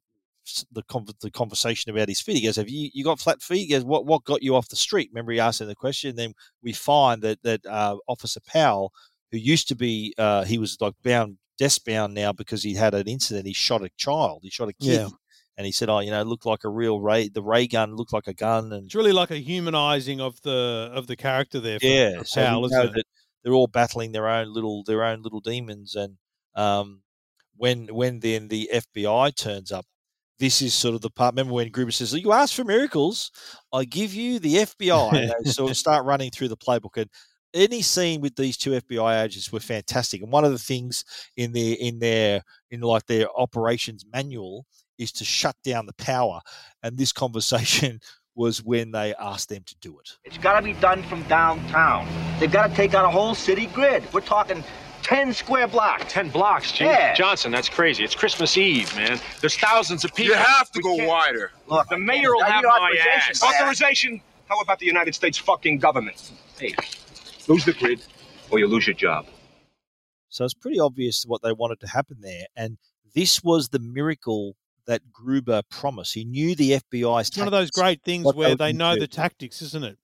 the the conversation about his feet. He goes, "Have you you got flat feet?" He goes, "What what got you off the street?" Remember, he asked him the question. Then we find that that uh, Officer Powell, who used to be uh, he was like bound desk bound now because he had an incident. He shot a child. He shot a kid. Yeah. And he said, "Oh, you know, it looked like a real ray. The ray gun looked like a gun, and It's really like a humanizing of the of the character there. Yeah, for so Powell, we know it? that they're all battling their own little their own little demons, and um, when when then the FBI turns up, this is sort of the part. Remember when Gruber says, "You ask for miracles, I give you the FBI." and they sort start running through the playbook, and any scene with these two FBI agents were fantastic. And one of the things in their in their in like their operations manual is to shut down the power. And this conversation was when they asked them to do it. It's got to be done from downtown. They've got to take out a whole city grid. We're talking 10 square blocks. 10 blocks, G. Yeah. Johnson, that's crazy. It's Christmas Eve, man. There's thousands of people. You have to We go can't- wider. Look, The mayor will have my authorization ass. Authorization? How about the United States fucking government? Hey, lose the grid or you lose your job. So it's pretty obvious what they wanted to happen there. And this was the miracle that Gruber promised. He knew the FBI's It's one of those great things where were they know do. the tactics, isn't it?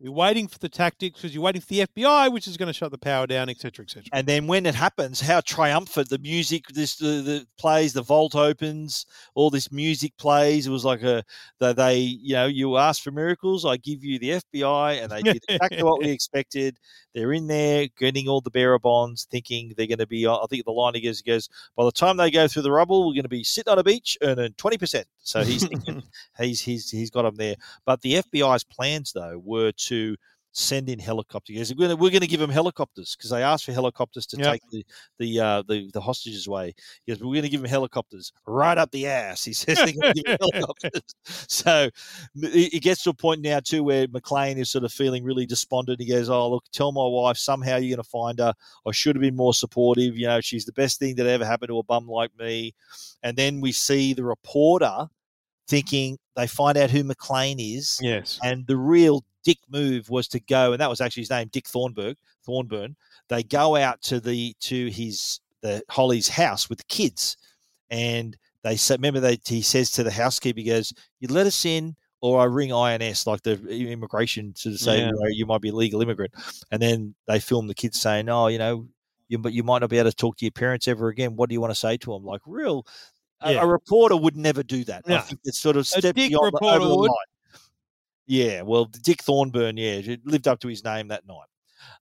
You're waiting for the tactics because you're waiting for the FBI, which is going to shut the power down, etc., etc. And then when it happens, how triumphant the music this the, the plays, the vault opens, all this music plays. It was like a that they you know you ask for miracles, I give you the FBI, and they did exactly what we expected. They're in there getting all the bearer bonds, thinking they're going to be. I think the line he goes, he goes by the time they go through the rubble, we're going to be sitting on a beach earning twenty percent. So he's thinking he's he's he's got them there. But the FBI's plans though were to send in helicopters. He We're going to, we're going to give them helicopters because they asked for helicopters to Yep. take the the, uh, the the hostages away. He goes, We're going to give them helicopters right up the ass. He says they're going to give helicopters. So it it gets to a point now too where McClane is sort of feeling really despondent. He goes, "Oh look, tell my wife somehow you're going to find her. I should have been more supportive. You know, she's the best thing that ever happened to a bum like me." And then we see the reporter thinking they find out who McClane is. Yes. And the real dick move was to go, and that was actually his name, Dick Thornburg, Thornburn. They go out to the to his the Holly's house with the kids, and they say, remember they he says to the housekeeper, he goes, "You let us in." Or I ring INS, like the immigration, to say Yeah. you, know, you might be a legal immigrant, and then they film the kids saying, "Oh, you know, you, but you might not be able to talk to your parents ever again. What do you want to say to them?" Like real, a, Yeah. a reporter would never do that. I think it's sort of A stepped dick beyond the, reporter over the would. Yeah, well, Dick Thornburn, yeah, lived up to his name that night.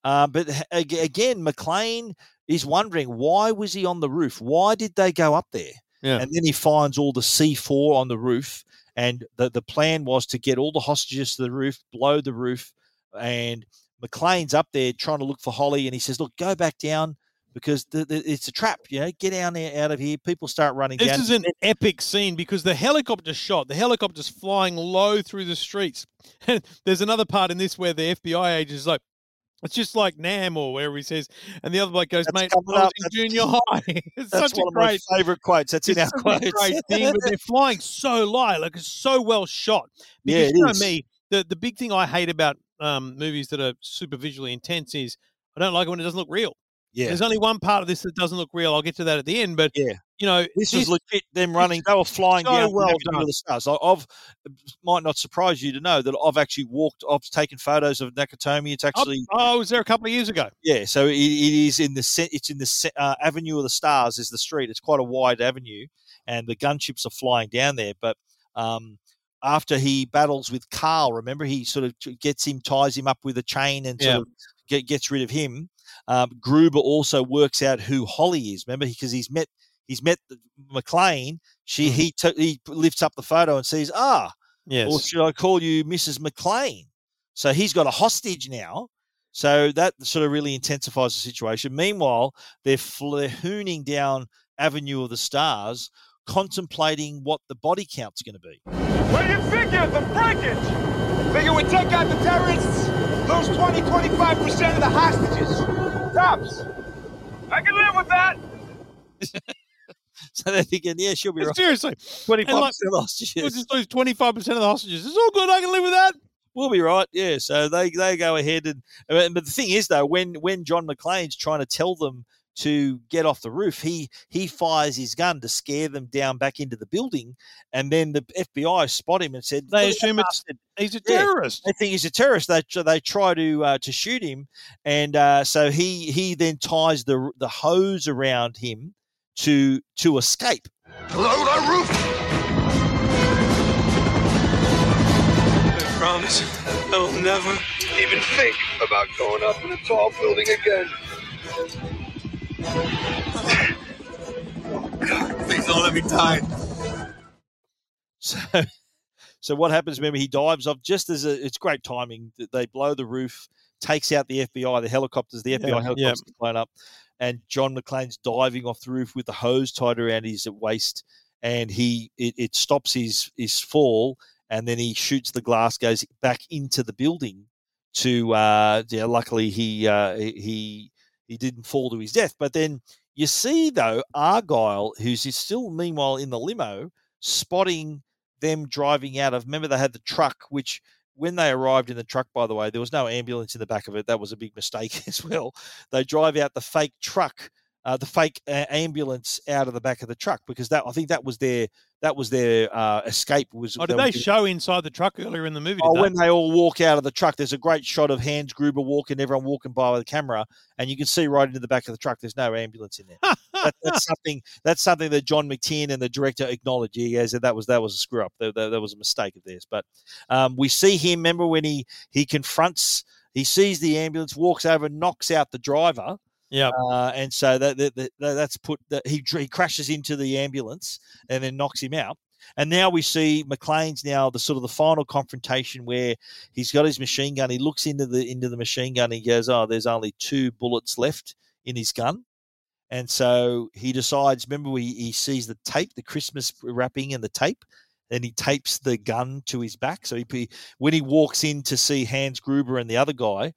Um, but again, McClane is wondering why was he on the roof? Why did they go up there? Yeah. And then he finds all the C4 on the roof, and the the plan was to get all the hostages to the roof, blow the roof, and McClane's up there trying to look for Holly, and he says, "Look, go back down." Because the, the, it's a trap, you know. Get down there, out of here. People start running This down. is an epic scene because the helicopter shot, the helicopter's flying low through the streets. And there's another part in this where the FBI agent is like, it's just like Nam or wherever he says, and the other bloke goes, That's "Mate, I was up. in junior high." it's That's such a one of my great, favorite quotes. That's in our quotes. great thing, but they're flying so light, like it's so well shot. Yeah, Because it you know is. me, the the big thing I hate about um, movies that are super visually intense is I don't like it when it doesn't look real. Yeah. There's only one part of this that doesn't look real. I'll get to that at the end, but Yeah. you know, This, is legit them running. They were flying so down well done. the stars. I- I've might not surprise you to know that I've actually walked. I've taken photos of Nakatomi. It's actually Oh, I was there a couple of years ago. yeah. So it, it is in the it's in the uh, Avenue of the Stars is the street. It's quite a wide avenue, and the gunships are flying down there. But um, after he battles with Carl, remember he sort of gets him, ties him up with a chain, and sort Yeah. of get, gets rid of him. Um, Gruber also works out who Holly is. Remember, because he's met he's met McClane. She he t- he lifts up the photo and says, "Ah, Yes. or should I call you Mrs. McClane?" So he's got a hostage now. So that sort of really intensifies the situation. Meanwhile, they're, fl- they're hooning down Avenue of the Stars, contemplating what the body count's going to be. What do you figure? The breakage! Figure we take out the terrorists, lose 20, 25% of the hostages. Tops. I can live with that. So they're thinking, yeah, she'll be right. Seriously, twenty-five And, like, percent of the hostages. We'll just lose twenty five percent of the hostages. It's all good. I can live with that. We'll be right. Yeah. So they they go ahead and but the thing is though, when when John McClane's trying to tell them to get off the roof, he he fires his gun to scare them down back into the building, and then the FBI spot him and said They "Look at that assume it's he's a Yeah, terrorist. They think he's a terrorist. They they try to uh, to shoot him, and uh, so he he then ties the the hose around him to to escape. Load our roof! I promise I will never even think about going up in a tall building again. God, please don't let me die. So, so what happens? Remember, he dives off just as a, it's great timing. that They blow the roof, takes out the FBI, the helicopters, the FBI Yeah, helicopters yeah. blown up, and John McClane's diving off the roof with the hose tied around his waist, and he it, it stops his his fall, and then he shoots the glass, goes back into the building. To uh, yeah, luckily he uh, he- he didn't fall to his death, but then you see though Argyle, who's still meanwhile in the limo, spotting them driving out of. Remember, they had the truck, which when they arrived in the truck, by the way, there was no ambulance in the back of it. That was a big mistake as well. They drive out the fake truck, uh, the fake uh, ambulance out of the back of the truck because that I think that was their that was their uh, escape. Was Oh, did were they show inside the truck earlier in the movie? Oh, when they all walk out of the truck, there's a great shot of Hans Gruber walking, everyone walking by with a camera, and you can see right into the back of the truck. There's no ambulance in there. that, that's something. That's something that John McTiernan and the director acknowledged. He goes, that was that was a screw up. That, that, that was a mistake of theirs. But um, we see him. Remember when he he confronts, he sees the ambulance, walks over, knocks out the driver. Yeah. Uh, and so that, that, that that's put that he he crashes into the ambulance and then knocks him out. And now we see McClane's now the sort of the final confrontation where he's got his machine gun. He looks into the into the machine gun. He goes, "Oh, there's only two bullets left in his gun." And so he decides. Remember, he, he sees the tape, the Christmas wrapping, and the tape. and he tapes the gun to his back. So he when he walks in to see Hans Gruber and the other guy,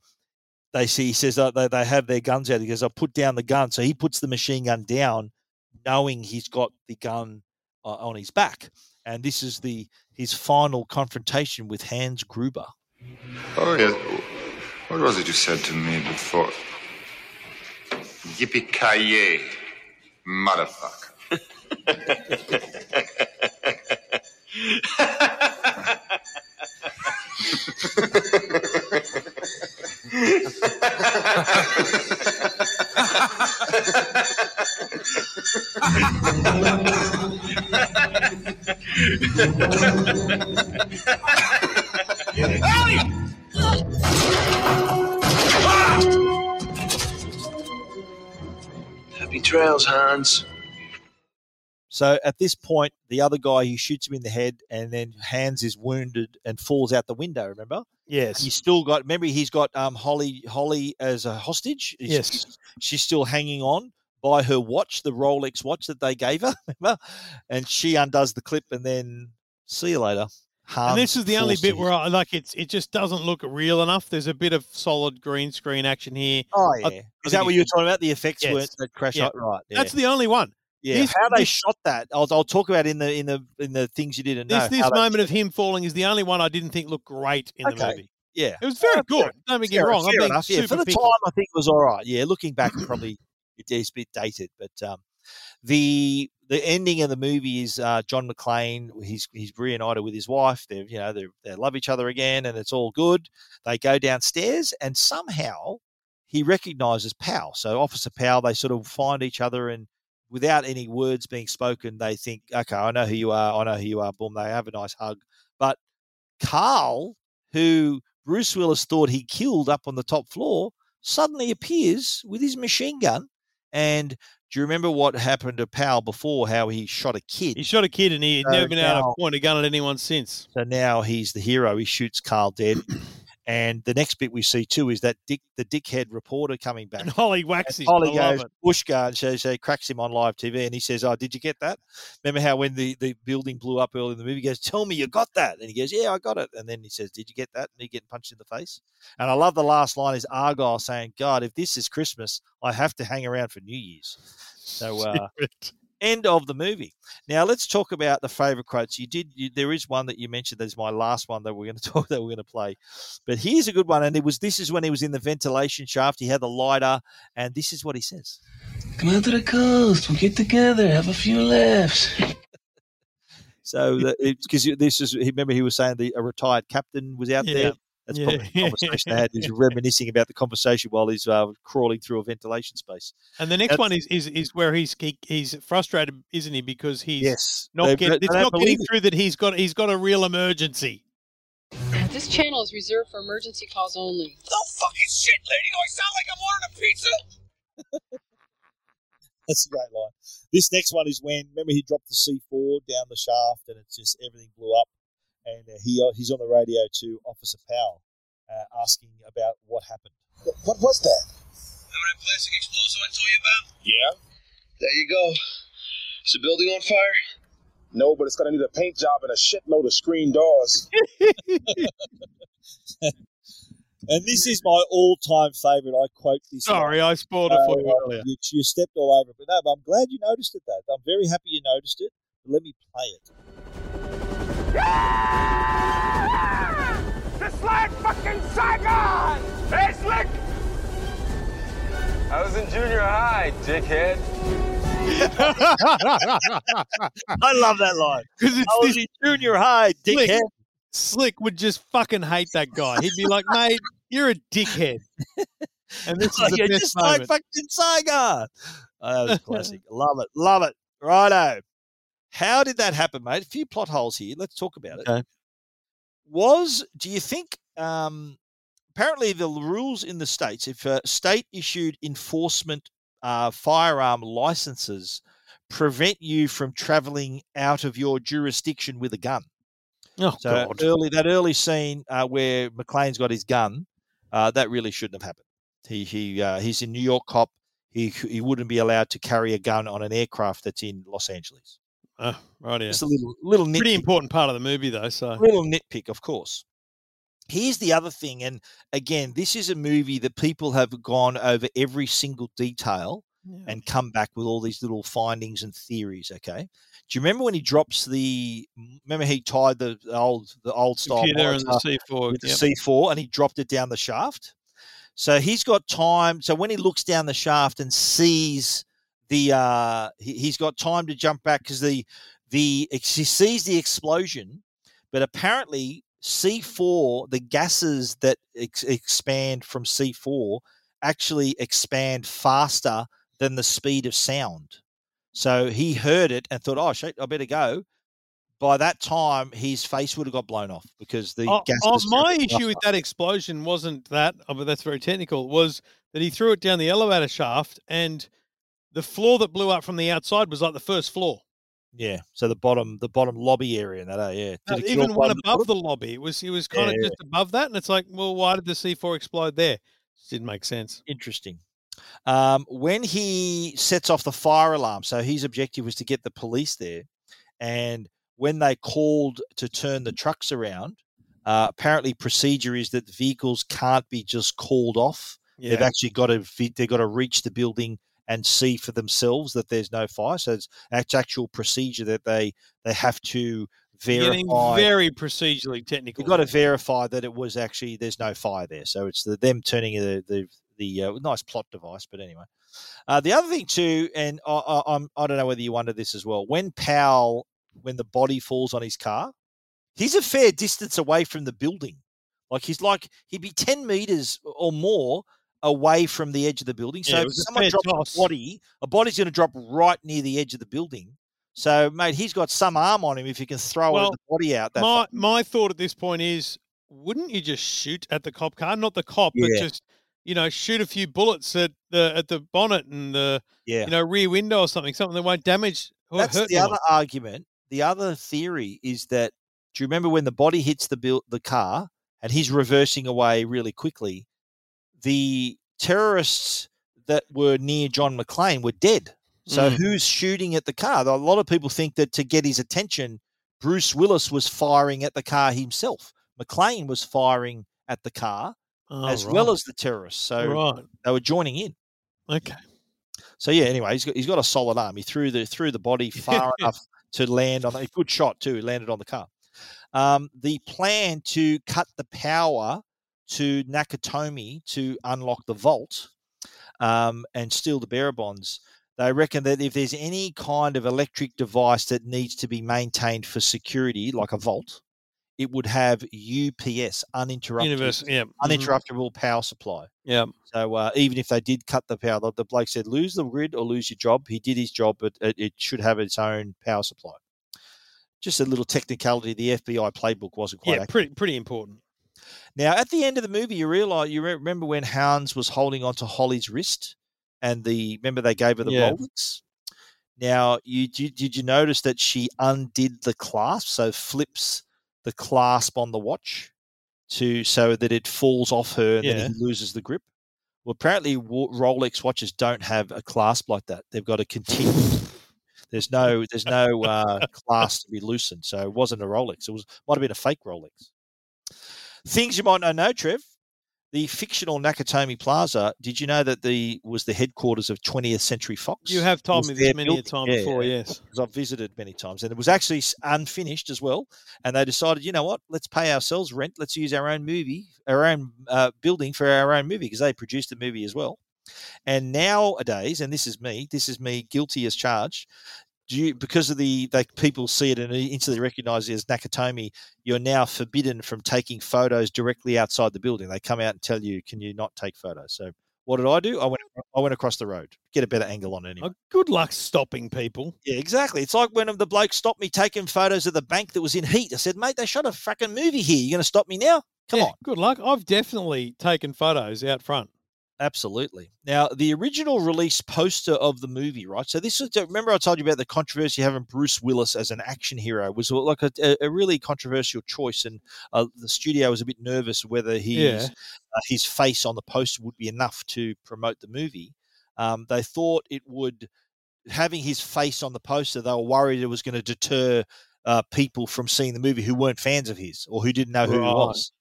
they see he says they, they have their guns out. He goes, "I'll put down the gun." So he puts the machine gun down, knowing he's got the gun uh, on his back. And this is the his final confrontation with Hans Gruber. Oh, yes. What was it you said to me before? Yippee ki motherfucker. Happy trails, Hans. So at this point, the other guy he shoots him in the head, and then Hans is wounded and falls out the window. Remember? Yes. He's still got. Remember, he's got um, Holly Holly as a hostage. He's- Yes. she's still hanging on by her watch, the Rolex watch that they gave her. Remember? And she undoes the clip, and then see you later. and this is the only bit where I like it's it just doesn't look real enough. There's a bit of solid green screen action here. Oh yeah, I is think that what you were talking about? The effects Yes. weren't that crash Yeah. out, right? Yeah. That's the only one. Yeah. This- how they this- shot that, I'll, I'll talk about in the in the in the things you didn't know. This this how they- moment of him falling is the only one I didn't think looked great in the movie. yeah, It was very Uh, good. fair- Don't get me fair- wrong. Fair enough. Yeah, for the picky. time, I think it was all right. Yeah, looking back, probably it is a bit dated, but um, the the ending of the movie is uh, John McClane. He's he's reunited with his wife. They you know they they love each other again, and it's all good. They go downstairs, and somehow he recognizes Powell. So Officer Powell, they sort of find each other, and without any words being spoken, they think, okay, I know who you are. I know who you are. Boom, they have a nice hug. But Carl, who Bruce Willis thought he killed up on the top floor, suddenly appears with his machine gun. And do you remember what happened to Powell before? How he shot a kid. He shot a kid, and he'd So never been able now- to point a gun at anyone since. So now he's the hero. He shoots Carl dead. And the next bit we see too is that dick, the dickhead reporter coming back. And Holly him. Holly I goes. Bushgar and so, so cracks him on live TV and he says, Oh, did you get that? Remember how when the, the building blew up early in the movie, he goes, Tell me you got that. And he goes, Yeah, I got it. And then he says, Did you get that? And he getting punched in the face. And I love the last line is Argyle saying, God, if this is Christmas, I have to hang around for New Year's. So uh, end of the movie. Now let's talk about the favorite quotes. You did. You, there is one that you mentioned. That's my last one that we're going to talk. That we're going to play. But here's a good one. And it was. This is when he was in the ventilation shaft. He had the lighter, and this is what he says. Come out to the coast. We'll get together. Have a few laughs. So because this is. Remember, he was saying the a retired captain was out Yeah. there. That's Yeah. probably the conversation they had. He's reminiscing about the conversation while he's uh, crawling through a ventilation space. And the next That's- one is, is is where he's he, he's frustrated, isn't he? Because he's Yes. not They- getting they it's don't getting it. through that he's got he's got a real emergency. This channel is reserved for emergency calls only. No fucking shit, lady. Do I sound like I'm ordering a pizza? That's a great line. This next one is when remember he dropped the C four down the shaft and it's just everything blew up, and uh, he uh, he's on the radio to Officer Powell, uh, asking about what happened. What was that? Remember that plastic explosive I told you about? Yeah? There you go. Is the building on fire? No, but it's gonna need a paint job and a shitload of screen doors. And this is my all-time favorite. I quote this. Sorry, I spoiled it for you Uh, earlier. You, you stepped all over it, but no. But I'm glad you noticed it. Though I'm very happy you noticed it. Let me play it. Just like fucking Saigon! Hey, Slick! I was in junior high, dickhead. I love that line. Because it's I was in junior high, dickhead. Slick would just fucking hate that guy. He'd be like, mate, you're a dickhead. And this is oh, the You're best just moment. like fucking Saigon. Oh, that was classic. love it. Love it. Righto. How did that happen, mate? A few plot holes here. Let's talk about it. Okay. Was, do you think, um, apparently the rules in the states, if a state issued enforcement uh, firearm licenses, prevent you from traveling out of your jurisdiction with a gun. Oh, So God. early that early scene uh, where McClane's got his gun, uh, that really shouldn't have happened. He he uh, he's a New York cop. He he wouldn't be allowed to carry a gun on an aircraft that's in Los Angeles. Oh, right, yeah. Just a little little nitpick. Pretty important part of the movie, though. So little nitpick, of course. Here's the other thing, and again, this is a movie that people have gone over every single detail and come back with all these little findings and theories. Okay, do you remember when he drops the? Remember he tied the the old the old style Computer and the C4, with the. C four, and he dropped it down the shaft. So he's got time. So when he looks down the shaft and sees the, uh, he, he's got time to jump back because the the he sees the explosion, but apparently C four the gases that ex- expand from C four actually expand faster than the speed of sound. So he heard it and thought, "Oh shit, I better go." By that time, his face would have got blown off because the Oh, gases. oh, my issue with that explosion wasn't that, oh, but that's very technical, was that he threw it down the elevator shaft and the floor that blew up from the outside was like the first floor. Yeah, so the bottom, the bottom lobby area, and that, uh, yeah. No, even one above the lobby. It was it was kind of Yeah, just above that, and it's like, well, why did the C four explode there? It Didn't make sense. Interesting. Um, when he sets off the fire alarm, so his objective was to get the police there, and when they called to turn the trucks around, uh, apparently procedure is that the vehicles can't be just called off. They've actually got to they've got to reach the building and see for themselves that there's no fire. So it's it's actual procedure that they they have to Getting verify. very procedurally technical. You've got to verify that it was actually there's no fire there. So it's the, them turning the, the the uh, nice plot device. But anyway, uh, the other thing too, and I, I, I'm I don't know whether you wonder this as well. When Powell, when the body falls on his car, he's a fair distance away from the building. Like he's like he'd be ten meters or more away from the edge of the building. So Yeah, if someone drops toss. a body, a body's going to drop right near the edge of the building. So, mate, he's got some arm on him if he can throw Well, the body out. That my far. my thought at this point is, wouldn't you just shoot at the cop car? Not the cop, Yeah. but just you know, shoot a few bullets at the at the bonnet and the Yeah. you know rear window or something, something that won't damage That's the anyone. other argument. The other theory is that do you remember when the body hits the bil- the car and he's reversing away really quickly? The terrorists that were near John McClane were dead. So Mm. who's shooting at the car? A lot of people think that to get his attention, Bruce Willis was firing at the car himself. McClane was firing at the car Oh, as well as the terrorists. So Right. they were joining in. Okay. So yeah, anyway, he's got he's got a solid arm. He threw the threw the body far enough to land on a good shot too. He landed on the car. Um, the plan to cut the power to Nakatomi to unlock the vault um, and steal the bearer bonds. They reckon that if there's any kind of electric device that needs to be maintained for security, like a vault, it would have UPS, uninterrupted, Universal, yeah, mhm. uninterruptible power supply. Yeah. So uh, even if they did cut the power, the, the bloke said, "Lose the grid or lose your job." He did his job, but it, it should have its own power supply. Just a little technicality. The FBI playbook wasn't quite Yeah, accurate. pretty pretty important. Now, at the end of the movie, you realize you re- remember when Hans was holding onto Holly's wrist, and the remember they gave her the Yeah. Rolex. Now, you did, did you notice that she undid the clasp, so flips the clasp on the watch to so that it falls off her and Yeah. then he loses the grip. Well, apparently Rolex watches don't have a clasp like that. They've got a continue. There's no there's no uh, clasp to be loosened, so it wasn't a Rolex. It was might have been a fake Rolex. Things you might not know, Trev. The fictional Nakatomi Plaza. Did you know that the was the headquarters of 20th Century Fox? You have told me this many a time Yeah, before, yes. because I've visited many times, and it was actually unfinished as well. And they decided, you know what? Let's pay ourselves rent. Let's use our own movie, our own uh, building for our own movie because they produced the movie as well. And nowadays, and this is me, this is me guilty as charged. Do you, because of the they, people see it and instantly recognise it as Nakatomi, you're now forbidden from taking photos directly outside the building. They come out and tell you, "Can you not take photos?" So what did I do? I went I went across the road, get a better angle on it anyway. Oh, good luck stopping people. Yeah, exactly. It's like when one of the bloke stopped me taking photos of the bank that was in heat. I said, "Mate, they shot a fucking movie here. You're going to stop me now? Come Yeah, on." Good luck. I've definitely taken photos out front. Absolutely. Now, the original release poster of the movie, right? So this is remember I told you about the controversy having Bruce Willis as an action hero was like a, a- really controversial choice, and uh, the studio was a bit nervous whether his Yeah. uh, his face on the poster would be enough to promote the movie. Um, they thought it would having his face on the poster. They were worried it was going to deter uh, people from seeing the movie who weren't fans of his or who didn't know who he was.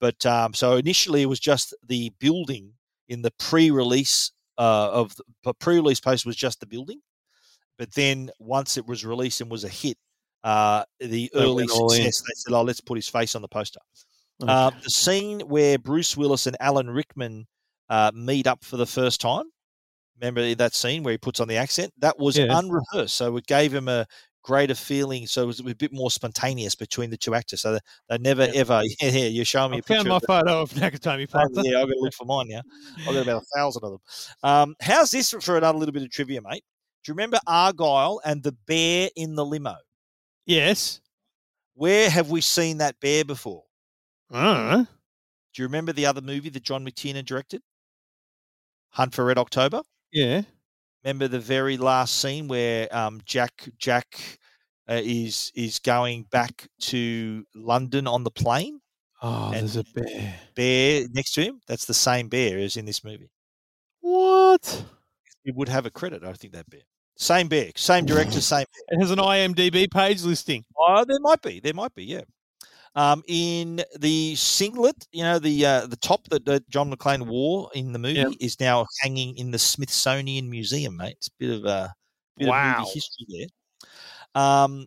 But um, so initially it was just the building in the pre-release uh, of the pre-release poster was just the building. But then once it was released and was a hit, uh, the They early went all in. success, they said, "Oh, let's put his face on the poster." Okay. Um, the scene where Bruce Willis and Alan Rickman uh, meet up for the first time. Remember that scene where he puts on the accent? That was Yeah. unrehearsed, so it gave him a greater feeling. So it was a bit more spontaneous between the two actors. So they, never ever. Yeah, yeah, you're showing me I a picture. found my the- photo of Nakatomi Plaza. yeah, I've got to look for mine now. I've got about a thousand of them. Um, how's this for another little bit of trivia, mate? Do you remember Argyle and the bear in the limo? Yes. Where have we seen that bear before? Uh, Do you remember the other movie that John McTiernan directed? Hunt for Red October. yeah. Remember the very last scene where um, Jack Jack uh, is is going back to London on the plane. Oh, there's a bear. Bear next to him. That's the same bear as in this movie. What? It would have a credit, I think that bear. Same bear, same director, same bear. It has an IMDb page listing. Oh, there might be. There might be. Yeah. Um, in the singlet, you know, the uh, the top that, John McClane wore in the movie Yep. is now hanging in the Smithsonian Museum, mate. It's a bit of a bit Wow. of history there. Um,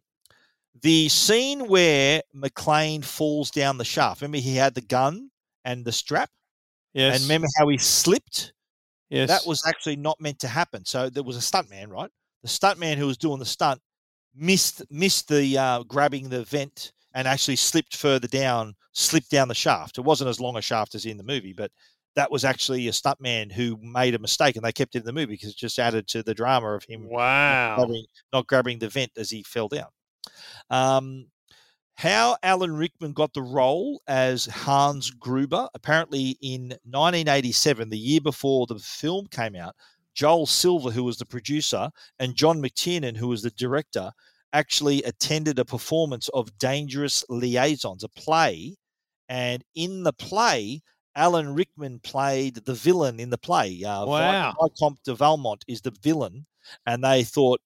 the scene where McClane falls down the shaft. Remember, he had the gun and the strap, Yes. and remember how he slipped Yes. That was actually not meant to happen. So there was a stuntman, right? The stuntman who was doing the stunt missed missed the uh, grabbing the vent and actually slipped further down, slipped down the shaft. It wasn't as long a shaft as in the movie, but that was actually a stuntman who made a mistake, and they kept it in the movie because it just added to the drama of him Wow. not grabbing, not grabbing the vent as he fell down. Um, how Alan Rickman got the role as Hans Gruber, apparently in 1987, the year before the film came out, Joel Silver, who was the producer, and John McTiernan, who was the director, actually attended a performance of Dangerous Liaisons, a play. And in the play, Alan Rickman played the villain in the play. Uh, Wow. Vicomte de Valmont is the villain, and they thought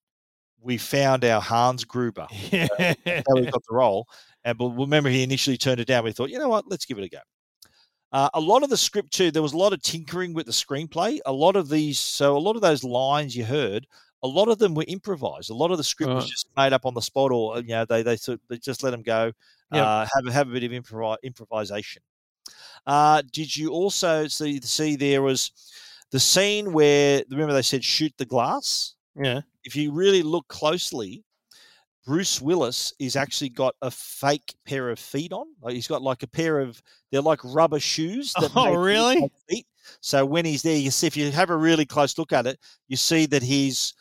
we found our Hans Gruber. That's how he got the role. And but remember, he initially turned it down. We thought, you know what, let's give it a go. Uh, a lot of the script too, there was a lot of tinkering with the screenplay. A lot of these, so a lot of those lines you heard, a lot of them were improvised. A lot of the script was just made up on the spot, or you know, they they, sort they just let them go, Yep. uh, have a- have a bit of improv- improvisation. Uh, did you also see see there was the scene where remember they said shoot the glass? Yeah. If you really look closely, Bruce Willis is actually got a fake pair of feet on. Like he's got like a pair of they're like rubber shoes. That Oh, really? Feet. So when he's there, you see if you have a really close look at it, you see that his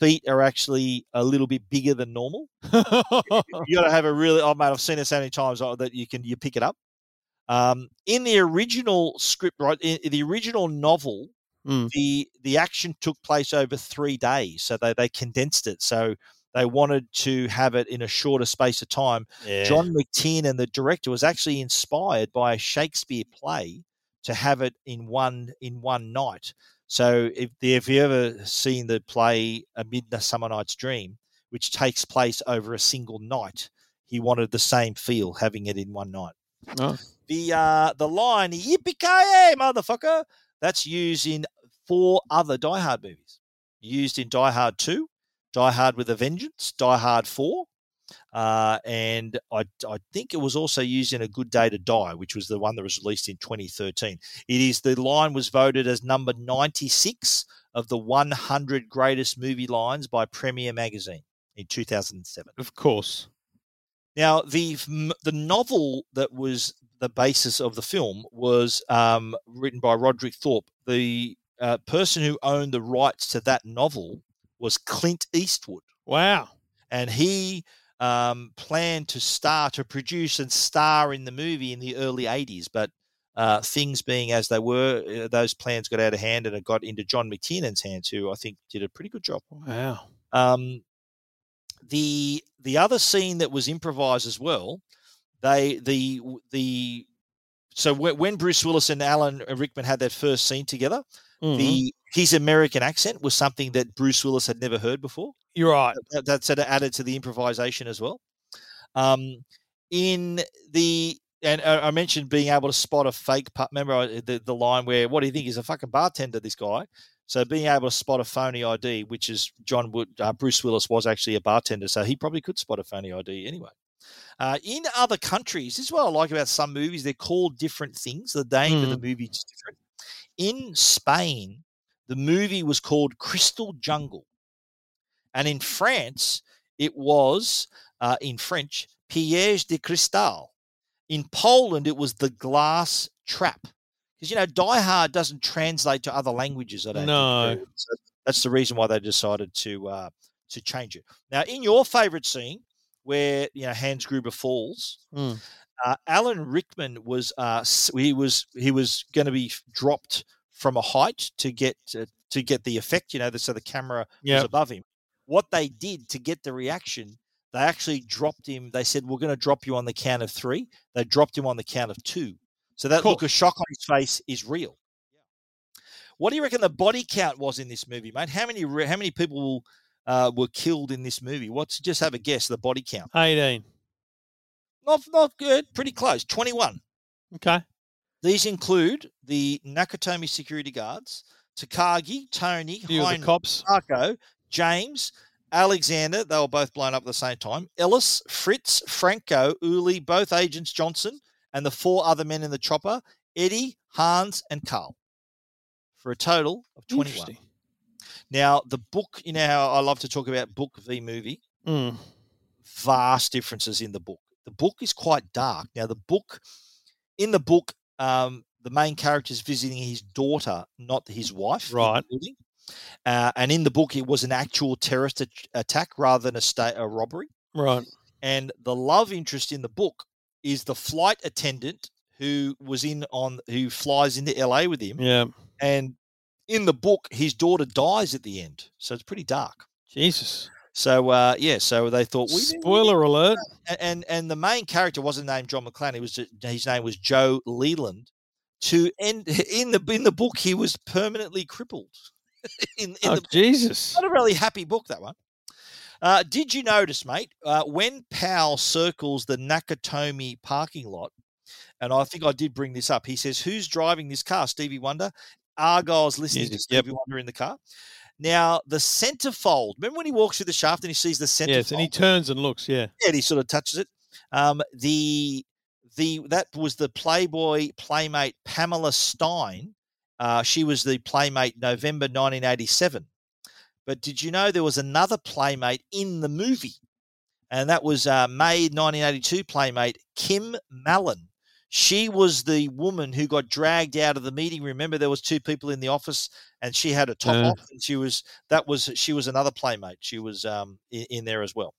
feet are actually a little bit bigger than normal. you got to have a really. Oh mate, I've seen it so many times oh, that you can you pick it up. Um, in the original script, right, in, the original novel, Mm. the the action took place over three days, so they they condensed it. So they wanted to have it in a shorter space of time. Yeah. John McTiernan, and the director, was actually inspired by a Shakespeare play to have it in one in one night. So if if you ever seen the play A Midsummer Night's Dream, which takes place over a single night, he wanted the same feel having it in one night. Oh. The uh the line "Yippee motherfucker" that's used in four other Die Hard movies. Used in Die Hard Two, Die Hard with a Vengeance, Die Hard Four, uh, and I, I think it was also used in A Good Day to Die, which was the one that was released in 2013. It is the line was voted as number 96 of the 100 greatest movie lines by Premiere Magazine in 2007. Of course. Now, the the novel that was the basis of the film was um, written by Roderick Thorp. The uh, person who owned the rights to that novel was Clint Eastwood. Wow. And he um, planned to star, to produce and star in the movie in the early 80s. But uh, things being as they were, uh, those plans got out of hand and it got into John McTiernan's hands, who I think did a pretty good job. Wow. Um, the the other scene that was improvised as well, they the the so when, Bruce Willis and Alan Rickman had that first scene together, Mhm. the his American accent was something that Bruce Willis had never heard before. You're right. That, that sort of added to the improvisation as well. Um, in the and uh, I mentioned being able to spot a fake. pu- Remember the the line where what do you think he's a fucking bartender? This guy. So being able to spot a phony ID, which is John Wood, uh, Bruce Willis was actually a bartender, so he probably could spot a phony ID anyway. Uh, in other countries, this is what I like about some movies. They're called different things. The name of the movie is different. In Spain, the movie was called Crystal Jungle. And in France, it was, uh, in French, Piège de Cristal. In Poland, it was The Glass Trap. Because, you know, Die Hard doesn't translate to other languages, I don't No. think. So that's the reason why they decided to uh, to change it. Now, in your favorite scene where, you know, Hans Gruber falls, Mm. uh, Alan Rickman was uh, he was he was going to be dropped from a height to get uh, to get the effect, you know, the, so the camera was above him. What they did to get the reaction, they actually dropped him. They said, "We're going to drop you on the count of three. They dropped him on the count of two. So that look of shock on his face is real. What do you reckon the body count was in this movie, mate? How many how many people uh, were killed in this movie? What's just have a guess? The body count. 18. Not not good. Pretty close. Twenty one. Okay. These include the Nakatomi security guards, Takagi, Tony, Few cops. Marco, James, Alexander. They were both blown up at the same time. Ellis, Fritz, Franco, Uli, both agents Johnson, and the four other men in the chopper: Eddie, Hans, and Karl. for a total of 21. Now, the book, you know how I love to talk about book v movie? Mm. Vast differences in the book. The book is quite dark. Now, the book, in the book, um, the main character is visiting his daughter, not his wife. Right. Uh, and in the book, it was an actual terrorist at- attack rather than a, sta- a robbery. Right. And the love interest in the book is the flight attendant who was in on who flies into LA with him. Yeah. And in the book, his daughter dies at the end, so it's pretty dark. Jesus. So uh, yeah, so they thought we Spoiler alert. and and the main character wasn't named John McClane. He was his name was Joe Leland. To end in the in the book, he was permanently crippled. in, in Oh, the, Jesus. Not a really happy book that one. Uh, did you notice, mate, uh, when Powell circles the Nakatomi parking lot, and I think I did bring this up. He says, "Who's driving this car?" Stevie Wonder. Argyle's listening to Stevie yep. Wonder in the car. Now the centerfold. Remember when he walks through the shaft and he sees the centerfold? Yes, and he turns and looks. Yeah. and he sort of touches it. Um, the the that was the Playboy playmate Pamela Stein. Uh, she was the playmate November 1987. But did you know there was another playmate in the movie, and that was uh, May 1982 playmate Kym Malin. She was the woman who got dragged out of the meeting. Remember, there was two people in the office, and she had a top Uh. off, and she was that was she was another playmate. She was um, in, in there as well.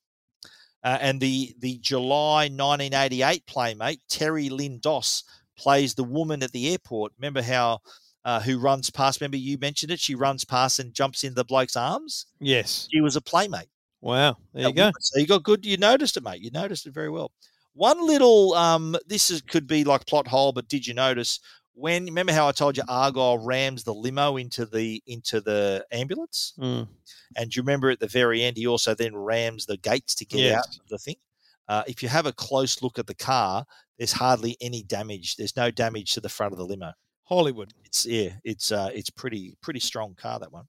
Uh, and the the July 1988 playmate Terri Lynn Doss plays the woman at the airport. Remember how uh, who runs past? Remember you mentioned it. She runs past and jumps in the bloke's arms. Yes. She was a playmate. Wow. There you That go. So you got good. You noticed it, mate. You noticed it very well. One little um, this is could be like plot hole, but did you notice when? Remember how I told you Argyle rams the limo into the into the ambulance? Mm. And do you remember at the very end, he also then rams the gates to get out of the thing? Uh, if you have a close look at the car, there's hardly any damage. There's no damage to the front of the limo. Hollywood. It's yeah, it's uh, it's pretty pretty strong car that one.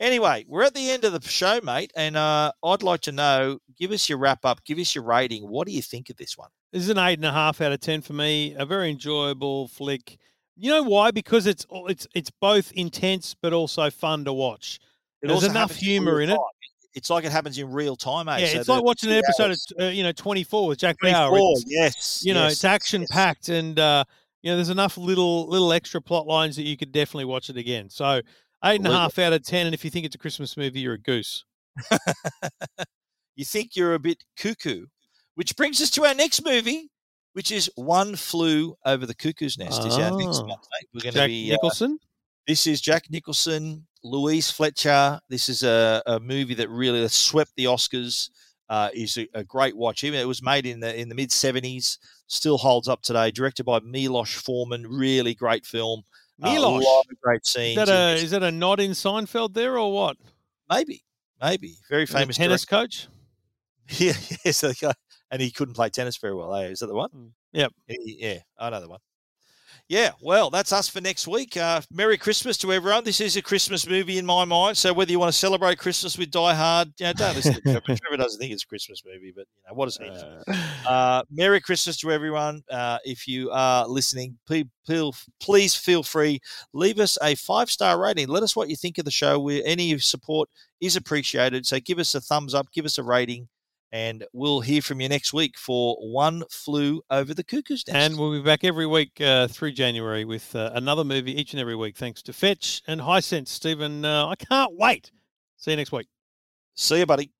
Anyway, we're at the end of the show, mate, and uh, I'd like to know. Give us your wrap up. Give us your rating. What do you think of this one? This is an eight and a half out of ten for me. A very enjoyable flick. You know why? Because it's all- it's it's both intense but also fun to watch. It There's enough humor in it. It's like it happens in real time, eh? Yeah, So it's like watching an episode hours- of uh, you know Twenty Four with Jack Bauer. It's- yes, you know yes, it's action packed, and uh, you know there's enough little little extra plot lines that you could definitely watch it again. So eight and a half out of ten, and if you think it's a Christmas movie, you're a goose. you think you're a bit cuckoo. Which brings us to our next movie, which is One Flew Over the Cuckoo's Nest. Is our next Ah. one. We're going to Jack be uh, Nicholson. this is Jack Nicholson, Louise Fletcher. This is a, a movie that really swept the Oscars. Uh, is a, a great watch. Even it was made in the in the mid seventies, still holds up today. Directed by Milos Forman, really great film. Uh, Milos? a lot of great Is scenes. that a is that a nod in Seinfeld there or what? maybe, maybe very Is famous tennis director. coach. Yeah, yes, the guy- and he couldn't play tennis very well. Eh? Is that the one? Yep. He- Yeah, I know the one. Yeah, well, that's us for next week. Uh, Merry Christmas to everyone. This is a Christmas movie in my mind. So whether you want to celebrate Christmas with Die Hard, you know, don't listen to Trevor. Trevor doesn't think it's a Christmas movie, but you know what does he? know? Uh, Merry Christmas to everyone. Uh, if you are listening, please feel free leave us a five star rating. Let us what you think of the show. any support is appreciated. So give us a thumbs up, give us a rating, and we'll hear from you next week for One Flew Over the Cuckoo's Nest. And we'll be back every week uh, through January with uh, another movie each and every week, thanks to Fetch and Hisense. Stephen, uh, I can't wait. See you next week. See you, buddy.